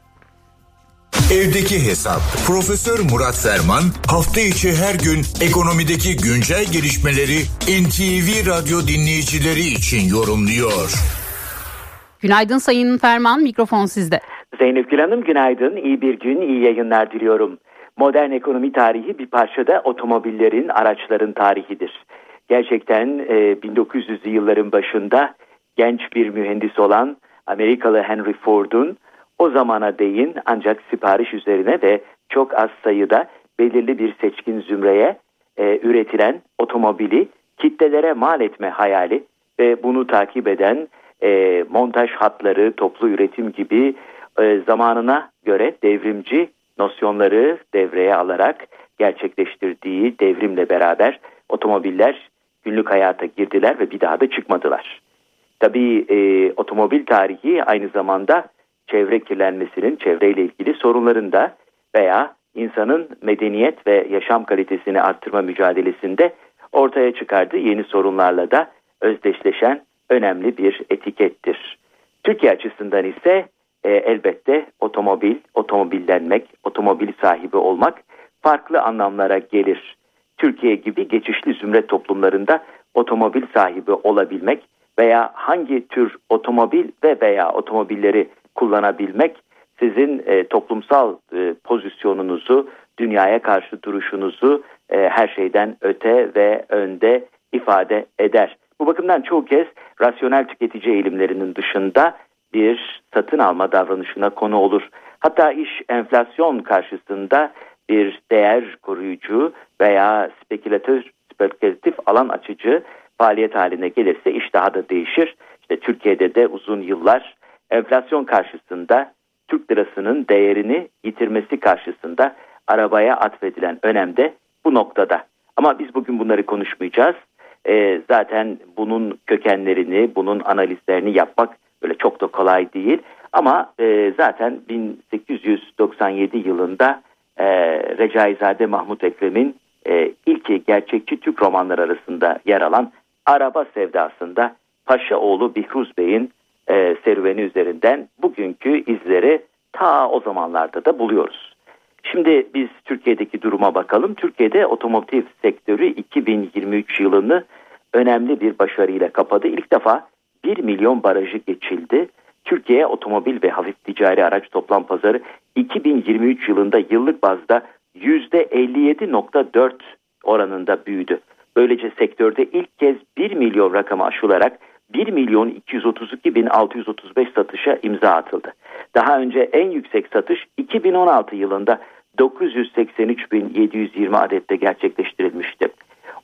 Evdeki Hesap. Profesör Murat Ferman hafta içi her gün ekonomideki güncel gelişmeleri NTV Radyo dinleyicileri için yorumluyor. Günaydın Sayın Ferman, mikrofon sizde. Zeynep Gül Hanım günaydın, iyi bir gün, iyi yayınlar diliyorum. Modern ekonomi tarihi bir parçada otomobillerin, araçların tarihidir. Gerçekten e, 1900'lü yılların başında genç bir mühendis olan Amerikalı Henry Ford'un o zamana değin ancak sipariş üzerine ve çok az sayıda belirli bir seçkin zümreye e, üretilen otomobili kitlelere mal etme hayali ve bunu takip eden e, montaj hatları, toplu üretim gibi e, zamanına göre devrimci nosyonları devreye alarak gerçekleştirdiği devrimle beraber otomobiller günlük hayata girdiler ve bir daha da çıkmadılar. Tabii e, otomobil tarihi aynı zamanda çevre kirlenmesinin çevreyle ilgili sorunların da veya insanın medeniyet ve yaşam kalitesini arttırma mücadelesinde ortaya çıkardığı yeni sorunlarla da özdeşleşen önemli bir etikettir. Türkiye açısından ise e, elbette otomobil, otomobillenmek, otomobil sahibi olmak farklı anlamlara gelir. Türkiye gibi geçişli zümre toplumlarında otomobil sahibi olabilmek veya hangi tür otomobil ve veya otomobilleri kullanabilmek sizin e, toplumsal e, pozisyonunuzu, dünyaya karşı duruşunuzu e, her şeyden öte ve önde ifade eder. Bu bakımdan çoğu kez rasyonel tüketici eğilimlerinin dışında bir satın alma davranışına konu olur. Hatta iş enflasyon karşısında bir değer koruyucu veya spekülatör, spekülatif alan açıcı faaliyet haline gelirse iş daha da değişir. İşte Türkiye'de de uzun yıllar enflasyon karşısında Türk lirasının değerini yitirmesi karşısında arabaya atfedilen önem de bu noktada. Ama biz bugün bunları konuşmayacağız. E, zaten bunun kökenlerini, bunun analizlerini yapmak böyle çok da kolay değil. Ama e, zaten 1897 yılında e, Recaizade Mahmut Ekrem'in e, ilk gerçekçi Türk romanları arasında yer alan Araba Sevdası'nda Paşaoğlu Bihruz Bey'in e, serüveni üzerinden bugünkü izleri ta o zamanlarda da buluyoruz. Şimdi biz Türkiye'deki duruma bakalım. Türkiye'de otomotiv sektörü 2023 yılını önemli bir başarıyla kapadı. İlk defa 1 milyon barajı geçildi. Türkiye otomobil ve hafif ticari araç toplam pazarı 2023 yılında yıllık bazda %57.4 oranında büyüdü. Böylece sektörde ilk kez 1 milyon rakamı aşılarak 1 milyon 232 bin 635 satışa imza atıldı. Daha önce en yüksek satış 2016 yılında 983 bin 720 adette gerçekleştirilmişti.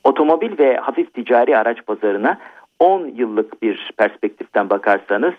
Otomobil ve hafif ticari araç pazarına 10 yıllık bir perspektiften bakarsanız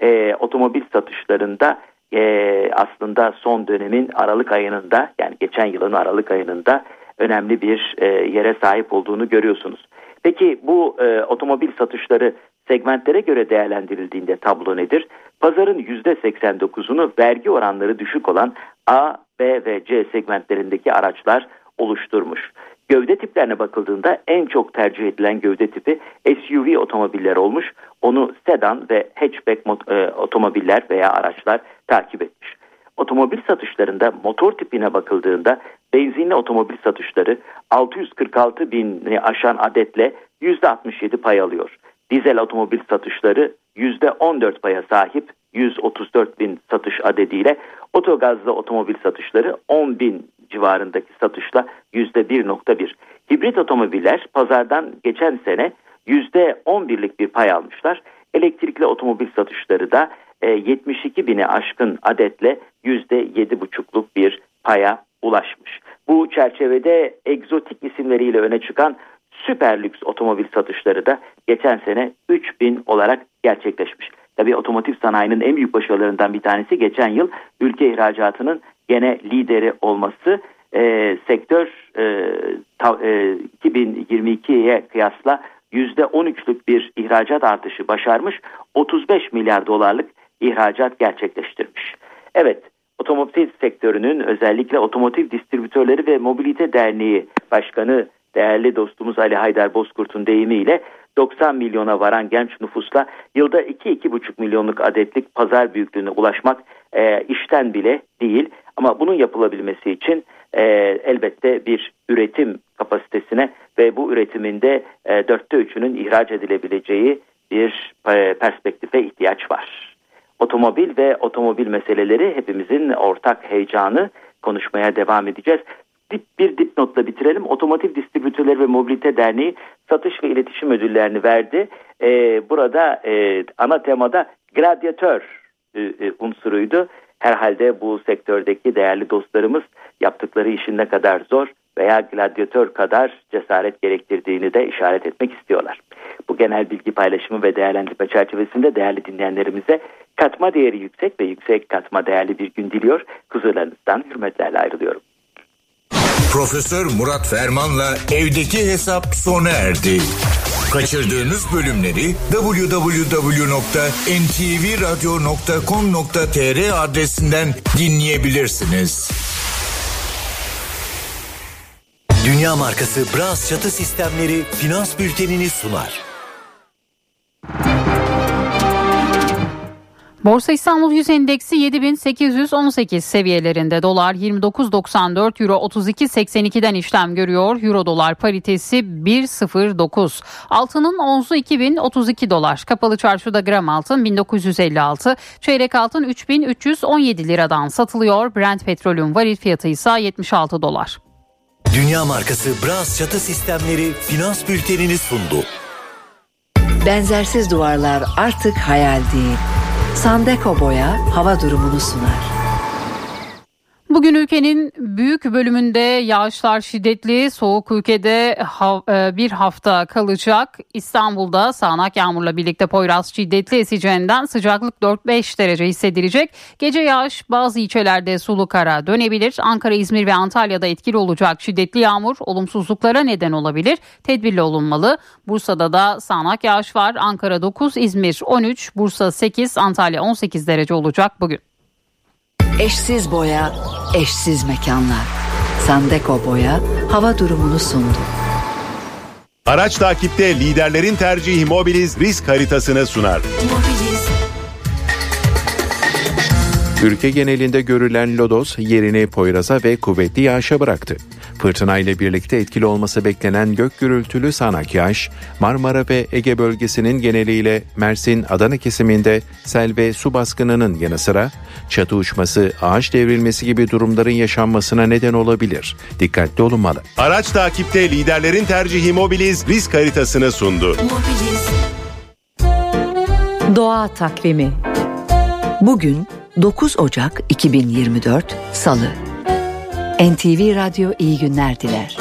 e, otomobil satışlarında e, aslında son dönemin Aralık ayında yani geçen yılın Aralık ayında önemli bir e, yere sahip olduğunu görüyorsunuz. Peki bu e, otomobil satışları segmentlere göre değerlendirildiğinde tablo nedir? Pazarın %89'unu vergi oranları düşük olan A, B ve C segmentlerindeki araçlar oluşturmuş. Gövde tiplerine bakıldığında en çok tercih edilen gövde tipi SUV otomobiller olmuş. Onu sedan ve hatchback e, otomobiller veya araçlar takip etmiş. Otomobil satışlarında motor tipine bakıldığında benzinli otomobil satışları 646 bini aşan adetle %67 pay alıyor. Dizel otomobil satışları %14 paya sahip 134 bin satış adediyle otogazlı otomobil satışları 10 bin civarındaki satışla %1.1. Hibrit otomobiller pazardan geçen sene %11'lik bir pay almışlar. Elektrikli otomobil satışları da 72 e, bini aşkın adetle %7,5'luk bir paya ulaşmış. Bu çerçevede egzotik isimleriyle öne çıkan süper lüks otomobil satışları da geçen sene 3000 olarak gerçekleşmiş. Tabi otomotiv sanayinin en büyük başarılarından bir tanesi geçen yıl ülke ihracatının gene lideri olması. E, sektör e, ta, e, 2022'ye kıyasla %13'lük bir ihracat artışı başarmış. 35 milyar dolarlık ihracat gerçekleştirmiş. Evet otomotiv sektörünün özellikle otomotiv distribütörleri ve mobilite derneği başkanı değerli dostumuz Ali Haydar Bozkurt'un deyimiyle 90 milyona varan genç nüfusla yılda 2-2,5 milyonluk adetlik pazar büyüklüğüne ulaşmak e, işten bile değil. Ama bunun yapılabilmesi için e, elbette bir üretim kapasitesine ve bu üretiminde e, dörtte üçünün ihraç edilebileceği bir e, perspektife ihtiyaç var. Otomobil ve otomobil meseleleri hepimizin ortak heyecanı konuşmaya devam edeceğiz dip, bir dipnotla bitirelim. Otomotiv Distribütörleri ve Mobilite Derneği satış ve iletişim ödüllerini verdi. Ee, burada e, ana temada gladyatör e, e, unsuruydu. Herhalde bu sektördeki değerli dostlarımız yaptıkları işin ne kadar zor veya gladyatör kadar cesaret gerektirdiğini de işaret etmek istiyorlar. Bu genel bilgi paylaşımı ve değerlendirme çerçevesinde değerli dinleyenlerimize katma değeri yüksek ve yüksek katma değerli bir gün diliyor. Huzurlarınızdan hürmetlerle ayrılıyorum. Profesör Murat Ferman'la evdeki hesap sona erdi. Kaçırdığınız bölümleri www.ntvradio.com.tr adresinden dinleyebilirsiniz. Dünya markası Bras çatı sistemleri finans bültenini sunar. Borsa İstanbul Yüz Endeksi 7818 seviyelerinde dolar 29.94 euro 32.82'den işlem görüyor. Euro dolar paritesi 1.09. Altının onzu 2032 dolar. Kapalı çarşıda gram altın 1956, çeyrek altın 3317 liradan satılıyor. Brent petrolün varil fiyatı ise 76 dolar. Dünya markası Bras çatı sistemleri finans bültenini sundu. Benzersiz duvarlar artık hayal değil. Sandeko Boya hava durumunu sunar. Bugün ülkenin büyük bölümünde yağışlar şiddetli, soğuk ülkede e, bir hafta kalacak. İstanbul'da sağanak yağmurla birlikte Poyraz şiddetli eseceğinden sıcaklık 4-5 derece hissedilecek. Gece yağış bazı ilçelerde sulu kara dönebilir. Ankara, İzmir ve Antalya'da etkili olacak şiddetli yağmur olumsuzluklara neden olabilir. Tedbirli olunmalı. Bursa'da da sağanak yağış var. Ankara 9, İzmir 13, Bursa 8, Antalya 18 derece olacak bugün. Eşsiz boya, eşsiz mekanlar. Sandeko Boya hava durumunu sundu. Araç takipte liderlerin tercihi Mobiliz risk haritasını sunar. Ülke genelinde görülen lodos yerini Poyraz'a ve kuvvetli yağışa bıraktı. Fırtına ile birlikte etkili olması beklenen gök gürültülü sağanak yağış, Marmara ve Ege bölgesinin geneliyle Mersin, Adana kesiminde sel ve su baskınının yanı sıra çatı uçması, ağaç devrilmesi gibi durumların yaşanmasına neden olabilir. Dikkatli olunmalı. Araç takipte liderlerin tercihi Mobiliz risk haritasını sundu. Doğa takvimi Bugün 9 Ocak 2024 Salı NTV Radyo iyi günler diler.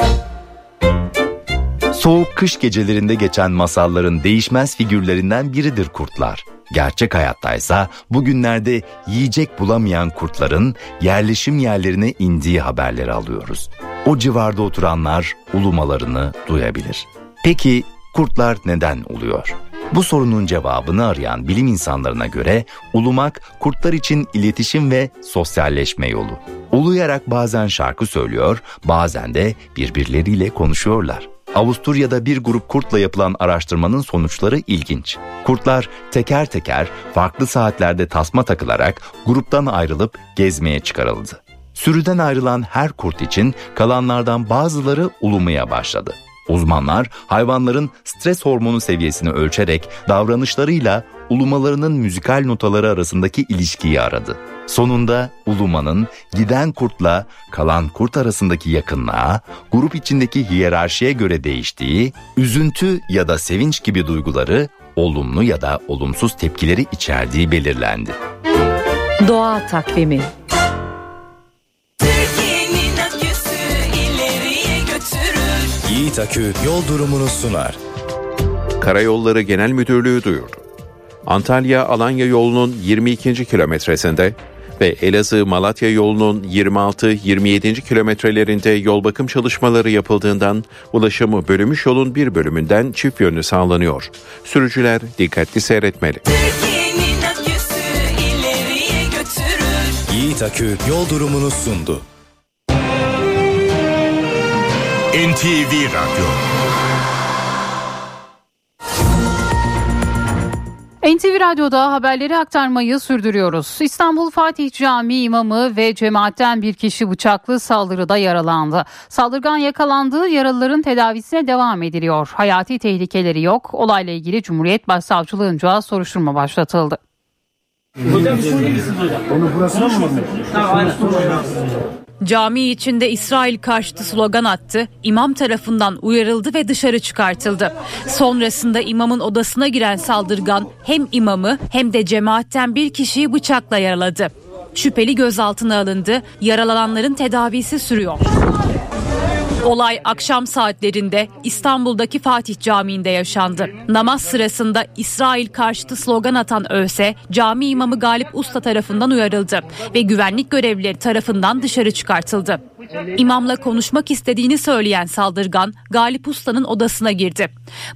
Soğuk kış gecelerinde geçen masalların değişmez figürlerinden biridir kurtlar. Gerçek hayattaysa bugünlerde yiyecek bulamayan kurtların yerleşim yerlerine indiği haberleri alıyoruz. O civarda oturanlar ulumalarını duyabilir. Peki kurtlar neden oluyor? Bu sorunun cevabını arayan bilim insanlarına göre ulumak kurtlar için iletişim ve sosyalleşme yolu. Uluyarak bazen şarkı söylüyor, bazen de birbirleriyle konuşuyorlar. Avusturya'da bir grup kurtla yapılan araştırmanın sonuçları ilginç. Kurtlar teker teker farklı saatlerde tasma takılarak gruptan ayrılıp gezmeye çıkarıldı. Sürüden ayrılan her kurt için kalanlardan bazıları ulumaya başladı. Uzmanlar hayvanların stres hormonu seviyesini ölçerek davranışlarıyla ulumalarının müzikal notaları arasındaki ilişkiyi aradı. Sonunda ulumanın giden kurtla kalan kurt arasındaki yakınlığa, grup içindeki hiyerarşiye göre değiştiği, üzüntü ya da sevinç gibi duyguları olumlu ya da olumsuz tepkileri içerdiği belirlendi. Doğa takvimi Yiğit Akü yol durumunu sunar. Karayolları Genel Müdürlüğü duyurdu. Antalya Alanya yolunun 22. kilometresinde ve Elazığ Malatya yolunun 26-27. kilometrelerinde yol bakım çalışmaları yapıldığından ulaşımı bölünmüş yolun bir bölümünden çift yönlü sağlanıyor. Sürücüler dikkatli seyretmeli. Yiğit Akü yol durumunu sundu. NTV Radyo NTV Radyo'da haberleri aktarmayı sürdürüyoruz. İstanbul Fatih Camii imamı ve cemaatten bir kişi bıçaklı saldırıda yaralandı. Saldırgan yakalandığı yaralıların tedavisine devam ediliyor. Hayati tehlikeleri yok. Olayla ilgili Cumhuriyet Başsavcılığınca soruşturma başlatıldı. Hocam Onu burasına mı? Tamam aynen. Cami içinde İsrail karşıtı slogan attı, imam tarafından uyarıldı ve dışarı çıkartıldı. Sonrasında imamın odasına giren saldırgan hem imamı hem de cemaatten bir kişiyi bıçakla yaraladı. Şüpheli gözaltına alındı, yaralananların tedavisi sürüyor. Olay akşam saatlerinde İstanbul'daki Fatih Camii'nde yaşandı. Namaz sırasında İsrail karşıtı slogan atan ÖSE, cami imamı Galip Usta tarafından uyarıldı ve güvenlik görevlileri tarafından dışarı çıkartıldı. İmamla konuşmak istediğini söyleyen saldırgan Galip Usta'nın odasına girdi.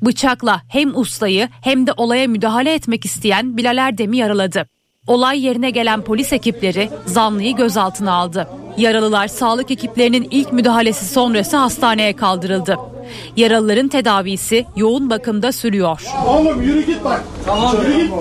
Bıçakla hem ustayı hem de olaya müdahale etmek isteyen Bilal Erdem'i yaraladı. Olay yerine gelen polis ekipleri zanlıyı gözaltına aldı. Yaralılar sağlık ekiplerinin ilk müdahalesi sonrası hastaneye kaldırıldı. Yaralıların tedavisi yoğun bakımda sürüyor. Oğlum yürü git bak. Tamam yürü git.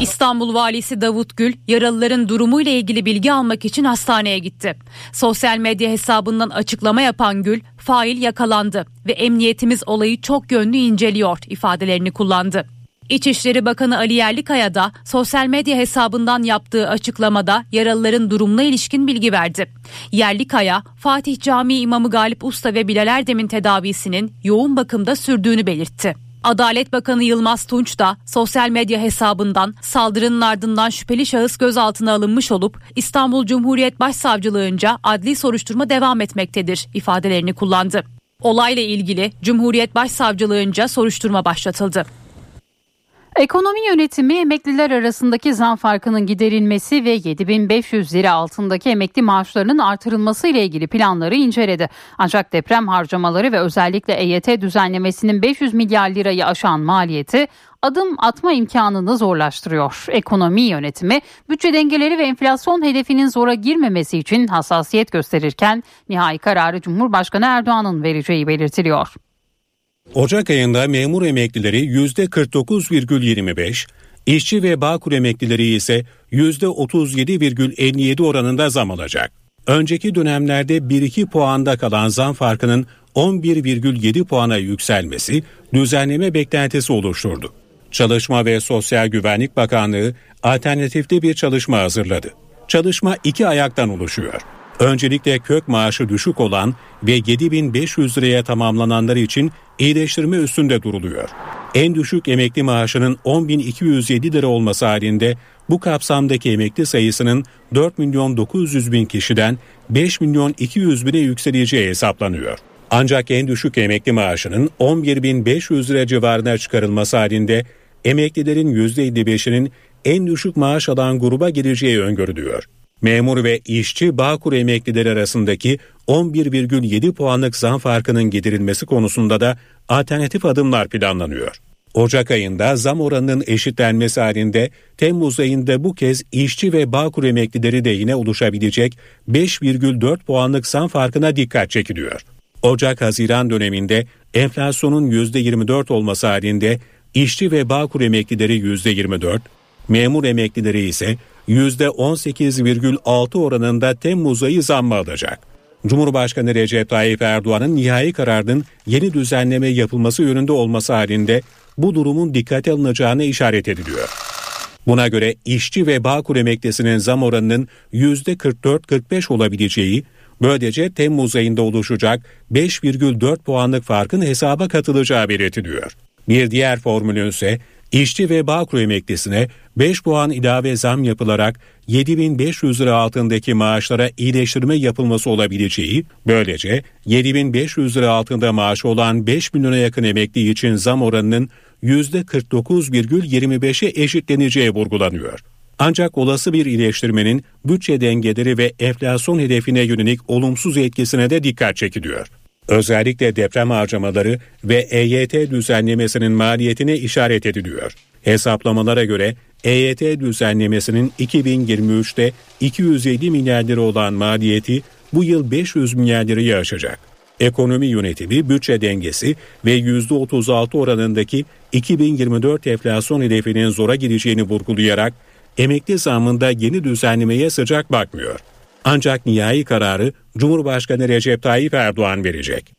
İstanbul Valisi Davut Gül yaralıların durumuyla ilgili bilgi almak için hastaneye gitti. Sosyal medya hesabından açıklama yapan Gül, fail yakalandı ve emniyetimiz olayı çok yönlü inceliyor ifadelerini kullandı. İçişleri Bakanı Ali Yerlikaya da sosyal medya hesabından yaptığı açıklamada yaralıların durumuna ilişkin bilgi verdi. Yerlikaya, Fatih Camii İmamı Galip Usta ve Bilal Erdem'in tedavisinin yoğun bakımda sürdüğünü belirtti. Adalet Bakanı Yılmaz Tunç da sosyal medya hesabından saldırının ardından şüpheli şahıs gözaltına alınmış olup İstanbul Cumhuriyet Başsavcılığınca adli soruşturma devam etmektedir ifadelerini kullandı. Olayla ilgili Cumhuriyet Başsavcılığınca soruşturma başlatıldı. Ekonomi yönetimi emekliler arasındaki zam farkının giderilmesi ve 7500 lira altındaki emekli maaşlarının artırılması ile ilgili planları inceledi. Ancak deprem harcamaları ve özellikle EYT düzenlemesinin 500 milyar lirayı aşan maliyeti adım atma imkanını zorlaştırıyor. Ekonomi yönetimi bütçe dengeleri ve enflasyon hedefinin zora girmemesi için hassasiyet gösterirken nihai kararı Cumhurbaşkanı Erdoğan'ın vereceği belirtiliyor. Ocak ayında memur emeklileri %49,25, işçi ve bağkur emeklileri ise %37,57 oranında zam alacak. Önceki dönemlerde 1-2 puanda kalan zam farkının 11,7 puana yükselmesi düzenleme beklentisi oluşturdu. Çalışma ve Sosyal Güvenlik Bakanlığı alternatifli bir çalışma hazırladı. Çalışma iki ayaktan oluşuyor. Öncelikle kök maaşı düşük olan ve 7500 liraya tamamlananlar için iyileştirme üstünde duruluyor. En düşük emekli maaşının 10.207 lira olması halinde bu kapsamdaki emekli sayısının 4 milyon 900 bin kişiden 5 milyon 200 bine yükseleceği hesaplanıyor. Ancak en düşük emekli maaşının 11.500 lira civarına çıkarılması halinde emeklilerin %55'inin en düşük maaş alan gruba gireceği öngörülüyor. Memur ve işçi Bağkur emeklileri arasındaki 11,7 puanlık zam farkının giderilmesi konusunda da alternatif adımlar planlanıyor. Ocak ayında zam oranının eşitlenmesi halinde Temmuz ayında bu kez işçi ve Bağkur emeklileri de yine oluşabilecek 5,4 puanlık zam farkına dikkat çekiliyor. Ocak-Haziran döneminde enflasyonun %24 olması halinde işçi ve Bağkur emeklileri %24, memur emeklileri ise %18,6 oranında Temmuz ayı zammı alacak. Cumhurbaşkanı Recep Tayyip Erdoğan'ın nihai kararının yeni düzenleme yapılması yönünde olması halinde bu durumun dikkate alınacağına işaret ediliyor. Buna göre işçi ve Bağkur emeklisinin zam oranının %44-45 olabileceği, böylece Temmuz ayında oluşacak 5,4 puanlık farkın hesaba katılacağı belirtiliyor. Bir diğer formülün ise İşçi ve Bağkur emeklisine 5 puan ilave zam yapılarak 7500 lira altındaki maaşlara iyileştirme yapılması olabileceği, böylece 7500 lira altında maaşı olan 5 milyona yakın emekli için zam oranının %49,25'e eşitleneceği vurgulanıyor. Ancak olası bir iyileştirmenin bütçe dengeleri ve enflasyon hedefine yönelik olumsuz etkisine de dikkat çekiliyor. Özellikle deprem harcamaları ve EYT düzenlemesinin maliyetine işaret ediliyor. Hesaplamalara göre EYT düzenlemesinin 2023'te 250 milyar lira olan maliyeti bu yıl 500 milyar lirayı aşacak. Ekonomi yönetimi, bütçe dengesi ve %36 oranındaki 2024 enflasyon hedefinin zora gireceğini vurgulayarak emekli zamında yeni düzenlemeye sıcak bakmıyor. Ancak nihai kararı Cumhurbaşkanı Recep Tayyip Erdoğan verecek.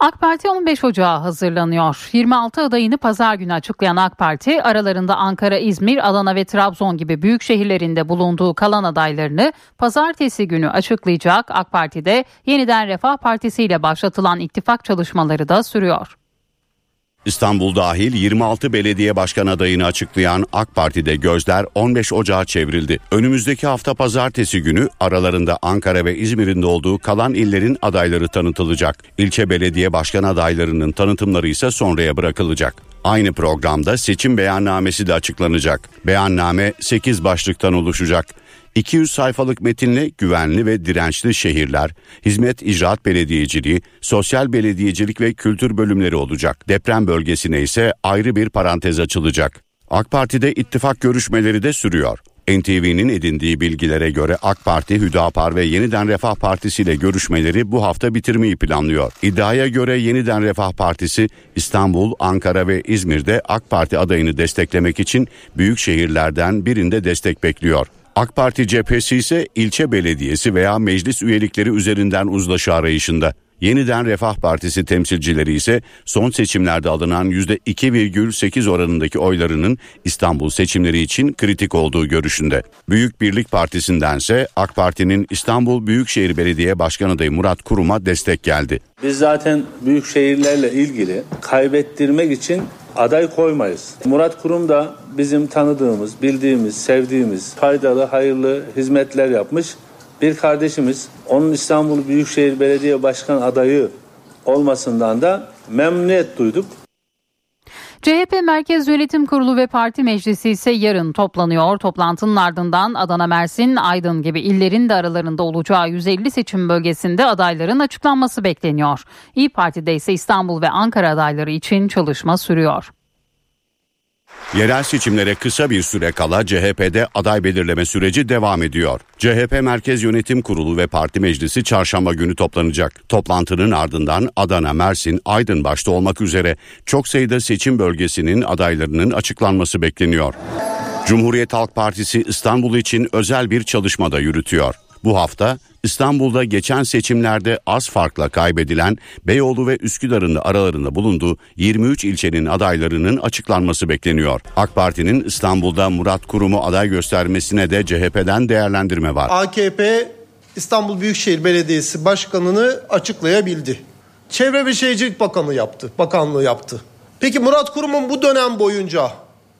AK Parti 15 Ocağı hazırlanıyor. 26 adayını pazar günü açıklayan AK Parti aralarında Ankara, İzmir, Adana ve Trabzon gibi büyük şehirlerinde bulunduğu kalan adaylarını pazartesi günü açıklayacak. AK Parti'de yeniden Refah Partisi ile başlatılan ittifak çalışmaları da sürüyor. İstanbul dahil 26 belediye başkan adayını açıklayan AK Parti'de gözler 15 Ocağı çevrildi. Önümüzdeki hafta pazartesi günü aralarında Ankara ve İzmir'in de olduğu kalan illerin adayları tanıtılacak. İlçe belediye başkan adaylarının tanıtımları ise sonraya bırakılacak. Aynı programda seçim beyannamesi de açıklanacak. Beyanname 8 başlıktan oluşacak. 200 sayfalık metinle güvenli ve dirençli şehirler, hizmet icraat belediyeciliği, sosyal belediyecilik ve kültür bölümleri olacak. Deprem bölgesine ise ayrı bir parantez açılacak. AK Parti'de ittifak görüşmeleri de sürüyor. NTV'nin edindiği bilgilere göre AK Parti, Hüdapar ve Yeniden Refah Partisi ile görüşmeleri bu hafta bitirmeyi planlıyor. İddiaya göre Yeniden Refah Partisi İstanbul, Ankara ve İzmir'de AK Parti adayını desteklemek için büyük şehirlerden birinde destek bekliyor. AK Parti cephesi ise ilçe belediyesi veya meclis üyelikleri üzerinden uzlaşı arayışında. Yeniden Refah Partisi temsilcileri ise son seçimlerde alınan %2,8 oranındaki oylarının İstanbul seçimleri için kritik olduğu görüşünde. Büyük Birlik Partisi'ndense AK Parti'nin İstanbul Büyükşehir Belediye Başkan adayı Murat Kurum'a destek geldi. Biz zaten büyük şehirlerle ilgili kaybettirmek için aday koymayız. Murat Kurum da bizim tanıdığımız, bildiğimiz, sevdiğimiz, faydalı, hayırlı hizmetler yapmış bir kardeşimiz. Onun İstanbul Büyükşehir Belediye Başkan adayı olmasından da memnuniyet duyduk. CHP Merkez Yönetim Kurulu ve Parti Meclisi ise yarın toplanıyor. Toplantının ardından Adana, Mersin, Aydın gibi illerin de aralarında olacağı 150 seçim bölgesinde adayların açıklanması bekleniyor. İyi Parti'de ise İstanbul ve Ankara adayları için çalışma sürüyor. Yerel seçimlere kısa bir süre kala CHP'de aday belirleme süreci devam ediyor. CHP Merkez Yönetim Kurulu ve Parti Meclisi çarşamba günü toplanacak. Toplantının ardından Adana, Mersin, Aydın başta olmak üzere çok sayıda seçim bölgesinin adaylarının açıklanması bekleniyor. Cumhuriyet Halk Partisi İstanbul için özel bir çalışma da yürütüyor. Bu hafta İstanbul'da geçen seçimlerde az farkla kaybedilen Beyoğlu ve Üsküdar'ın aralarında bulunduğu 23 ilçenin adaylarının açıklanması bekleniyor. AK Parti'nin İstanbul'da Murat Kurum'u aday göstermesine de CHP'den değerlendirme var. AKP İstanbul Büyükşehir Belediyesi Başkanı'nı açıklayabildi. Çevre ve Şehircilik Bakanı yaptı, bakanlığı yaptı. Peki Murat Kurum'un bu dönem boyunca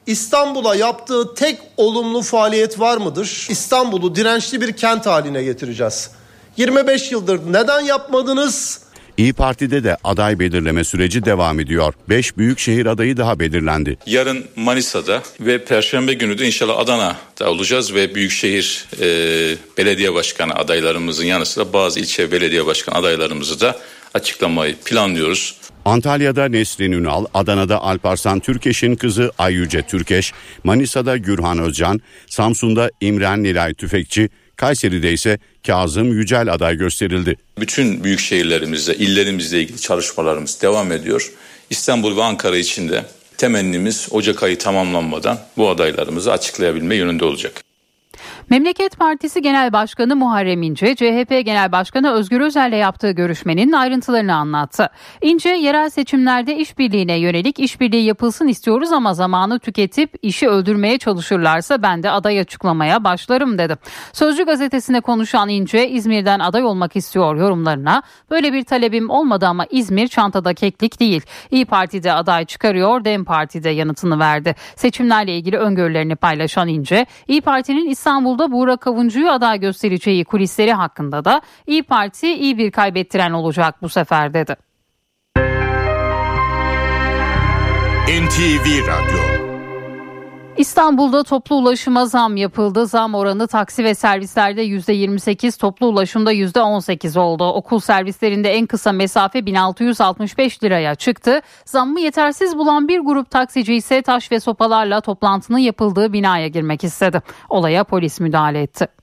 İstanbul'a yaptığı tek olumlu faaliyet var mıdır? İstanbul'u dirençli bir kent haline getireceğiz. 25 yıldır neden yapmadınız? İyi Parti'de de aday belirleme süreci devam ediyor. 5 büyükşehir adayı daha belirlendi. Yarın Manisa'da ve Perşembe günü de inşallah Adana'da olacağız ve büyükşehir e, belediye başkanı adaylarımızın yanı sıra bazı ilçe belediye başkan adaylarımızı da açıklamayı planlıyoruz. Antalya'da Nesrin Ünal, Adana'da Alparslan Türkeş'in kızı Ayyüce Türkeş, Manisa'da Gürhan Özcan, Samsun'da İmren Nilay Tüfekçi, Kayseri'de ise Kazım Yücel aday gösterildi. Bütün büyük şehirlerimizde, illerimizle ilgili çalışmalarımız devam ediyor. İstanbul ve Ankara için de temennimiz Ocak ayı tamamlanmadan bu adaylarımızı açıklayabilme yönünde olacak. Memleket Partisi Genel Başkanı Muharrem İnce, CHP Genel Başkanı Özgür Özel'le yaptığı görüşmenin ayrıntılarını anlattı. İnce, yerel seçimlerde işbirliğine yönelik işbirliği yapılsın istiyoruz ama zamanı tüketip işi öldürmeye çalışırlarsa ben de aday açıklamaya başlarım dedi. Sözcü gazetesine konuşan İnce, İzmir'den aday olmak istiyor yorumlarına. Böyle bir talebim olmadı ama İzmir çantada keklik değil. İyi Parti'de aday çıkarıyor, Dem Parti'de yanıtını verdi. Seçimlerle ilgili öngörülerini paylaşan İnce, İyi Parti'nin İstanbul'da Buğra Kavuncu'yu aday göstereceği kulisleri hakkında da İyi Parti iyi bir kaybettiren olacak bu sefer dedi. NTV Radyo İstanbul'da toplu ulaşıma zam yapıldı. Zam oranı taksi ve servislerde %28, toplu ulaşımda %18 oldu. Okul servislerinde en kısa mesafe 1665 liraya çıktı. Zammı yetersiz bulan bir grup taksici ise taş ve sopalarla toplantının yapıldığı binaya girmek istedi. Olaya polis müdahale etti.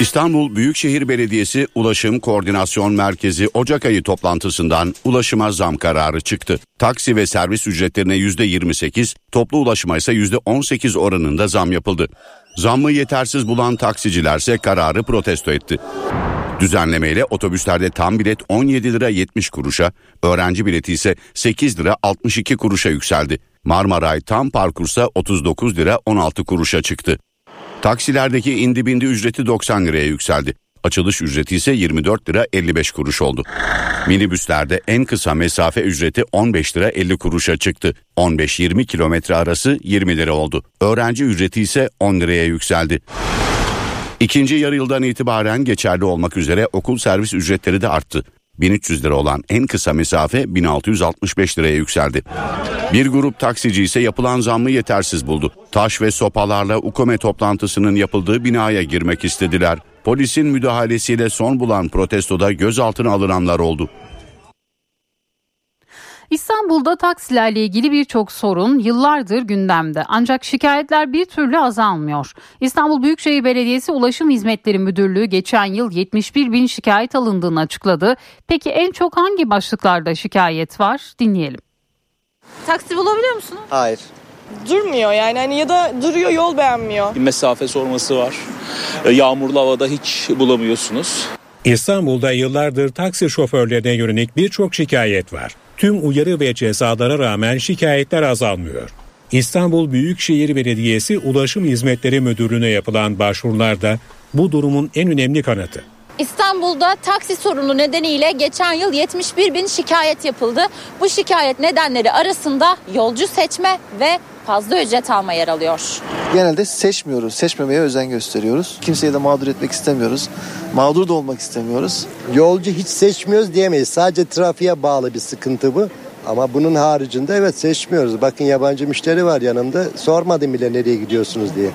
İstanbul Büyükşehir Belediyesi Ulaşım Koordinasyon Merkezi Ocak ayı toplantısından ulaşıma zam kararı çıktı. Taksi ve servis ücretlerine %28, toplu ulaşıma ise %18 oranında zam yapıldı. Zammı yetersiz bulan taksicilerse kararı protesto etti. Düzenlemeyle otobüslerde tam bilet 17 lira 70 kuruşa, öğrenci bileti ise 8 lira 62 kuruşa yükseldi. Marmaray tam parkursa 39 lira 16 kuruşa çıktı. Taksilerdeki indi bindi ücreti 90 liraya yükseldi. Açılış ücreti ise 24 lira 55 kuruş oldu. Minibüslerde en kısa mesafe ücreti 15 lira 50 kuruşa çıktı. 15-20 kilometre arası 20 lira oldu. Öğrenci ücreti ise 10 liraya yükseldi. İkinci yarı yıldan itibaren geçerli olmak üzere okul servis ücretleri de arttı. 1300 lira olan en kısa mesafe 1665 liraya yükseldi. Bir grup taksici ise yapılan zammı yetersiz buldu. Taş ve sopalarla UKOME toplantısının yapıldığı binaya girmek istediler. Polisin müdahalesiyle son bulan protestoda gözaltına alınanlar oldu. İstanbul'da taksilerle ilgili birçok sorun yıllardır gündemde ancak şikayetler bir türlü azalmıyor. İstanbul Büyükşehir Belediyesi Ulaşım Hizmetleri Müdürlüğü geçen yıl 71 bin şikayet alındığını açıkladı. Peki en çok hangi başlıklarda şikayet var dinleyelim. Taksi bulabiliyor musunuz? Hayır. Durmuyor yani hani ya da duruyor yol beğenmiyor. Mesafe sorması var. E, yağmurlu havada hiç bulamıyorsunuz. İstanbul'da yıllardır taksi şoförlerine yönelik birçok şikayet var. Tüm uyarı ve cezalara rağmen şikayetler azalmıyor. İstanbul Büyükşehir Belediyesi Ulaşım Hizmetleri Müdürlüğü'ne yapılan başvurularda bu durumun en önemli kanıtı. İstanbul'da taksi sorunu nedeniyle geçen yıl 71 bin şikayet yapıldı. Bu şikayet nedenleri arasında yolcu seçme ve fazla ücret alma yer alıyor. Genelde seçmiyoruz, seçmemeye özen gösteriyoruz. Kimseyi de mağdur etmek istemiyoruz. Mağdur da olmak istemiyoruz. Yolcu hiç seçmiyoruz diyemeyiz. Sadece trafiğe bağlı bir sıkıntı bu. Ama bunun haricinde evet seçmiyoruz. Bakın yabancı müşteri var yanımda. Sormadım bile nereye gidiyorsunuz diye.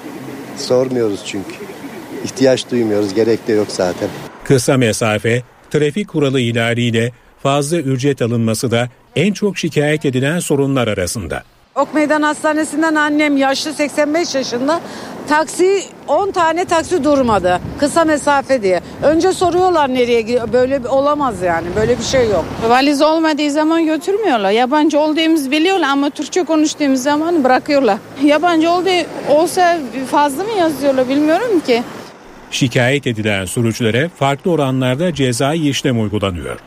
Sormuyoruz çünkü. İhtiyaç duymuyoruz. Gerek de yok zaten. Kısa mesafe, trafik kuralı ihlaliyle fazla ücret alınması da en çok şikayet edilen sorunlar arasında. Ok Meydan Hastanesi'nden annem yaşlı 85 yaşında taksi 10 tane taksi durmadı. Kısa mesafe diye. Önce soruyorlar nereye gidiyor. Böyle olamaz yani. Böyle bir şey yok. Valiz olmadığı zaman götürmüyorlar. Yabancı olduğumuzu biliyorlar ama Türkçe konuştuğumuz zaman bırakıyorlar. Yabancı oldu olsa fazla mı yazıyorlar bilmiyorum ki. Şikayet edilen sürücülere farklı oranlarda cezai işlem uygulanıyor.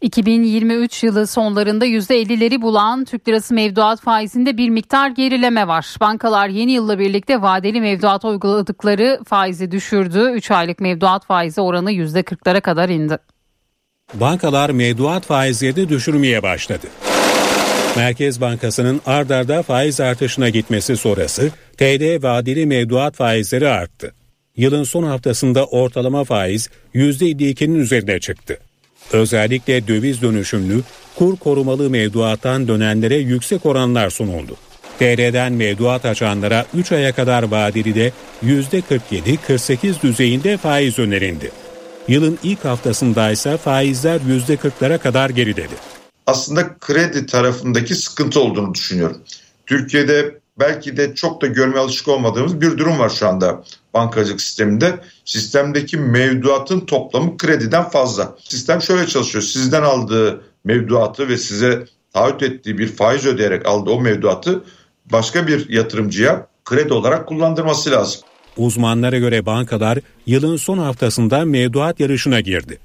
2023 yılı sonlarında %50'leri bulan Türk lirası mevduat faizinde bir miktar gerileme var. Bankalar yeni yılla birlikte vadeli mevduata uyguladıkları faizi düşürdü. 3 aylık mevduat faizi oranı %40'lara kadar indi. Bankalar mevduat faizlerini düşürmeye başladı. Merkez Bankası'nın ard arda faiz artışına gitmesi sonrası TD vadeli mevduat faizleri arttı. Yılın son haftasında ortalama faiz %52'nin üzerine çıktı. Özellikle döviz dönüşümlü, kur korumalı mevduattan dönenlere yüksek oranlar sunuldu. TL'den mevduat açanlara 3 aya kadar vadeli de %47-48 düzeyinde faiz önerildi. Yılın ilk haftasında ise faizler %40'lara kadar geriledi. Aslında kredi tarafındaki sıkıntı olduğunu düşünüyorum. Türkiye'de belki de çok da görme alışık olmadığımız bir durum var şu anda bankacılık sisteminde. Sistemdeki mevduatın toplamı krediden fazla. Sistem şöyle çalışıyor. Sizden aldığı mevduatı ve size taahhüt ettiği bir faiz ödeyerek aldığı o mevduatı başka bir yatırımcıya kredi olarak kullandırması lazım. Uzmanlara göre bankalar yılın son haftasında mevduat yarışına girdi.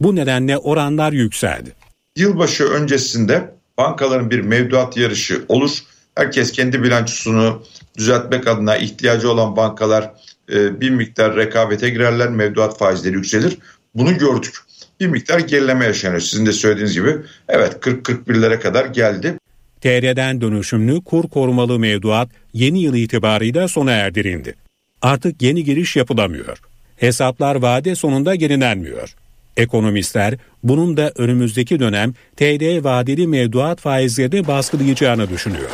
Bu nedenle oranlar yükseldi. Yılbaşı öncesinde bankaların bir mevduat yarışı olur Herkes kendi bilançosunu düzeltmek adına ihtiyacı olan bankalar e, bir miktar rekabete girerler, mevduat faizleri yükselir. Bunu gördük. Bir miktar gerileme yaşanıyor. Sizin de söylediğiniz gibi evet 40-41'lere kadar geldi. TL'den dönüşümlü kur korumalı mevduat yeni yıl itibarıyla sona erdirildi. Artık yeni giriş yapılamıyor. Hesaplar vade sonunda yenilenmiyor. Ekonomistler bunun da önümüzdeki dönem TL vadeli mevduat faizlerini baskılayacağını düşünüyor.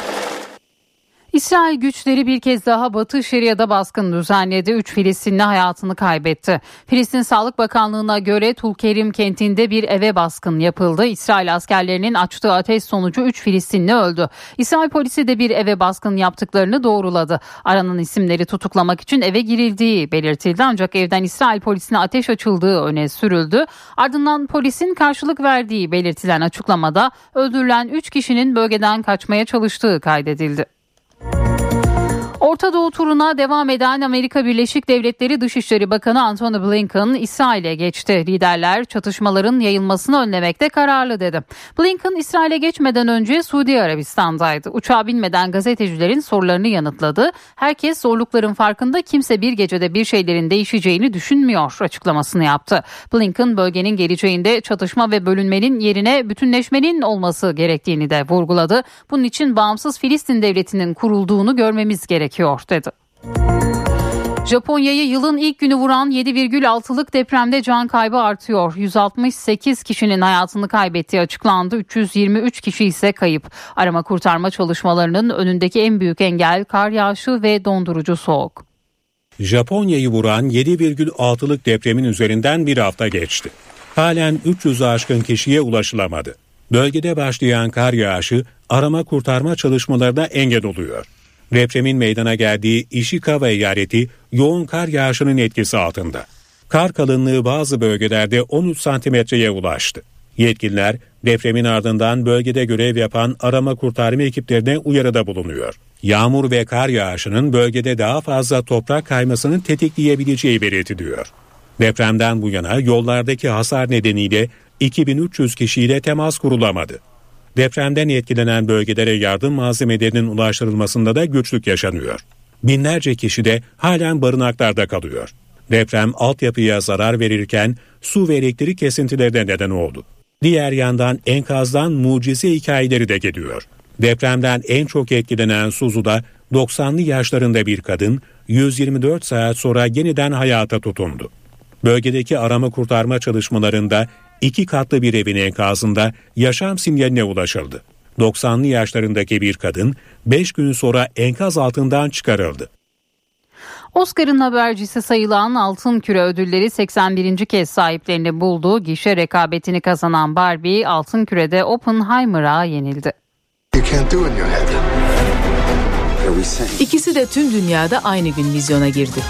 İsrail güçleri bir kez daha Batı Şeria'da baskın düzenledi. Üç Filistinli hayatını kaybetti. Filistin Sağlık Bakanlığı'na göre Tulkerim kentinde bir eve baskın yapıldı. İsrail askerlerinin açtığı ateş sonucu üç Filistinli öldü. İsrail polisi de bir eve baskın yaptıklarını doğruladı. Aranan isimleri tutuklamak için eve girildiği belirtildi ancak evden İsrail polisine ateş açıldığı öne sürüldü. Ardından polisin karşılık verdiği belirtilen açıklamada öldürülen üç kişinin bölgeden kaçmaya çalıştığı kaydedildi. Orta Doğu turuna devam eden Amerika Birleşik Devletleri Dışişleri Bakanı Antony Blinken İsrail'e geçti. Liderler çatışmaların yayılmasını önlemekte kararlı dedi. Blinken İsrail'e geçmeden önce Suudi Arabistan'daydı. Uçağa binmeden gazetecilerin sorularını yanıtladı. Herkes zorlukların farkında kimse bir gecede bir şeylerin değişeceğini düşünmüyor açıklamasını yaptı. Blinken bölgenin geleceğinde çatışma ve bölünmenin yerine bütünleşmenin olması gerektiğini de vurguladı. Bunun için bağımsız Filistin devletinin kurulduğunu görmemiz gerekiyor dedi. Japonya'yı yılın ilk günü vuran 7,6'lık depremde can kaybı artıyor. 168 kişinin hayatını kaybettiği açıklandı. 323 kişi ise kayıp. Arama kurtarma çalışmalarının önündeki en büyük engel kar yağışı ve dondurucu soğuk. Japonya'yı vuran 7,6'lık depremin üzerinden bir hafta geçti. Halen 300'ü aşkın kişiye ulaşılamadı. Bölgede başlayan kar yağışı arama kurtarma çalışmalarına engel oluyor. Depremin meydana geldiği Ishikawa eyaleti yoğun kar yağışının etkisi altında. Kar kalınlığı bazı bölgelerde 13 santimetreye ulaştı. Yetkililer depremin ardından bölgede görev yapan arama kurtarma ekiplerine uyarıda bulunuyor. Yağmur ve kar yağışının bölgede daha fazla toprak kaymasını tetikleyebileceği belirtiliyor. Depremden bu yana yollardaki hasar nedeniyle 2300 kişiyle temas kurulamadı. Depremden etkilenen bölgelere yardım malzemelerinin ulaştırılmasında da güçlük yaşanıyor. Binlerce kişi de halen barınaklarda kalıyor. Deprem altyapıya zarar verirken su ve elektrik kesintileri de neden oldu. Diğer yandan enkazdan mucize hikayeleri de geliyor. Depremden en çok etkilenen Suzu'da 90'lı yaşlarında bir kadın 124 saat sonra yeniden hayata tutundu. Bölgedeki arama kurtarma çalışmalarında iki katlı bir evin enkazında yaşam sinyaline ulaşıldı. 90'lı yaşlarındaki bir kadın 5 gün sonra enkaz altından çıkarıldı. Oscar'ın habercisi sayılan Altın Küre ödülleri 81. kez sahiplerini buldu. Gişe rekabetini kazanan Barbie Altın Küre'de Oppenheimer'a yenildi. İkisi de tüm dünyada aynı gün vizyona girdi.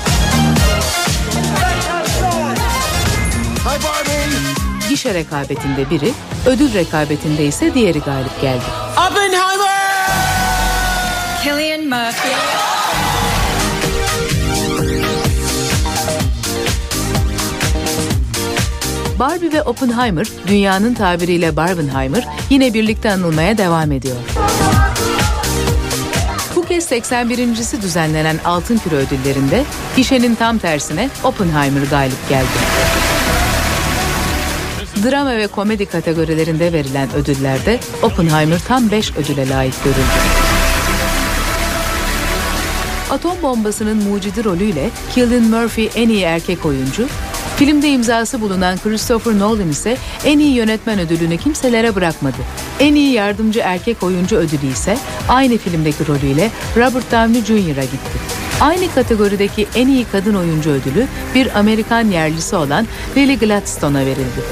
Gişe rekabetinde biri, ödül rekabetinde ise diğeri galip geldi. Oppenheimer! Killian Murphy. Barbie ve Oppenheimer, dünyanın tabiriyle Barbenheimer, yine birlikte anılmaya devam ediyor. Bu kez 81.si düzenlenen Altın Küre ödüllerinde gişenin tam tersine Oppenheimer galip geldi. Drama ve komedi kategorilerinde verilen ödüllerde Oppenheimer tam 5 ödüle layık görüldü. Atom bombasının mucidi rolüyle Cillian Murphy en iyi erkek oyuncu, filmde imzası bulunan Christopher Nolan ise en iyi yönetmen ödülünü kimselere bırakmadı. En iyi yardımcı erkek oyuncu ödülü ise aynı filmdeki rolüyle Robert Downey Jr.'a gitti. Aynı kategorideki en iyi kadın oyuncu ödülü bir Amerikan yerlisi olan Lily Gladstone'a verildi.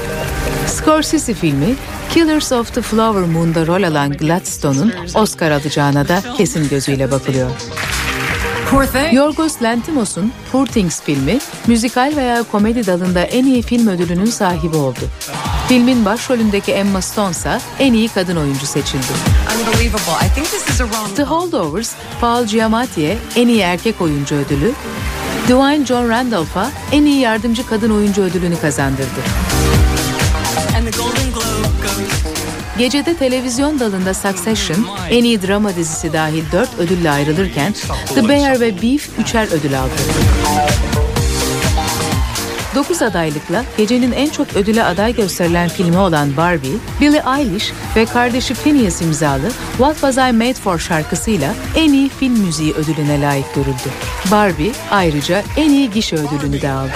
Scorsese filmi Killers of the Flower Moon'da rol alan Gladstone'un Oscar alacağına da kesin gözüyle bakılıyor. Yorgos Lanthimos'un Poor Things filmi müzikal veya komedi dalında en iyi film ödülünün sahibi oldu. Filmin başrolündeki Emma Stone ise en iyi kadın oyuncu seçildi. The Holdovers, Paul Giamatti'ye en iyi erkek oyuncu ödülü, Dwayne John Randolph'a en iyi yardımcı kadın oyuncu ödülünü kazandırdı. Gecede televizyon dalında Succession en iyi drama dizisi dahil 4 ödülle ayrılırken The Bear ve Beef üçer ödül aldı. 9 adaylıkla gecenin en çok ödüle aday gösterilen filmi olan Barbie, Billie Eilish ve kardeşi Phineas imzalı What Was I Made For şarkısıyla en iyi film müziği ödülüne layık görüldü. Barbie ayrıca en iyi gişe ödülünü de aldı.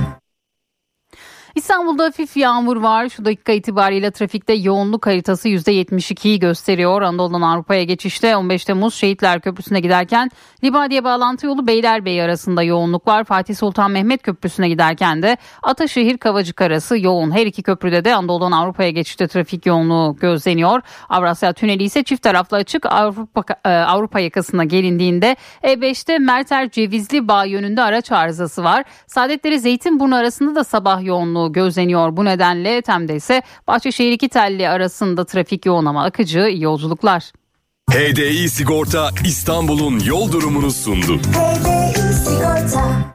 İstanbul'da hafif yağmur var. Şu dakika itibariyle trafikte yoğunluk haritası %72'yi gösteriyor. Anadolu'dan Avrupa'ya geçişte 15 Temmuz Şehitler Köprüsü'ne giderken Libadiye bağlantı yolu Beylerbeyi arasında yoğunluk var. Fatih Sultan Mehmet Köprüsü'ne giderken de Ataşehir Kavacık arası yoğun. Her iki köprüde de Anadolu'dan Avrupa'ya geçişte trafik yoğunluğu gözleniyor. Avrasya Tüneli ise çift taraflı açık Avrupa, e, Avrupa yakasına gelindiğinde E5'te Merter Cevizli Bağ yönünde araç arızası var. Saadetleri Zeytinburnu arasında da sabah yoğunluğu gözleniyor. Bu nedenle Tem'de ise Bahçeşehir iki telli arasında trafik yoğun ama akıcı iyi yolculuklar. HDI Sigorta İstanbul'un yol durumunu sundu. HDI Sigorta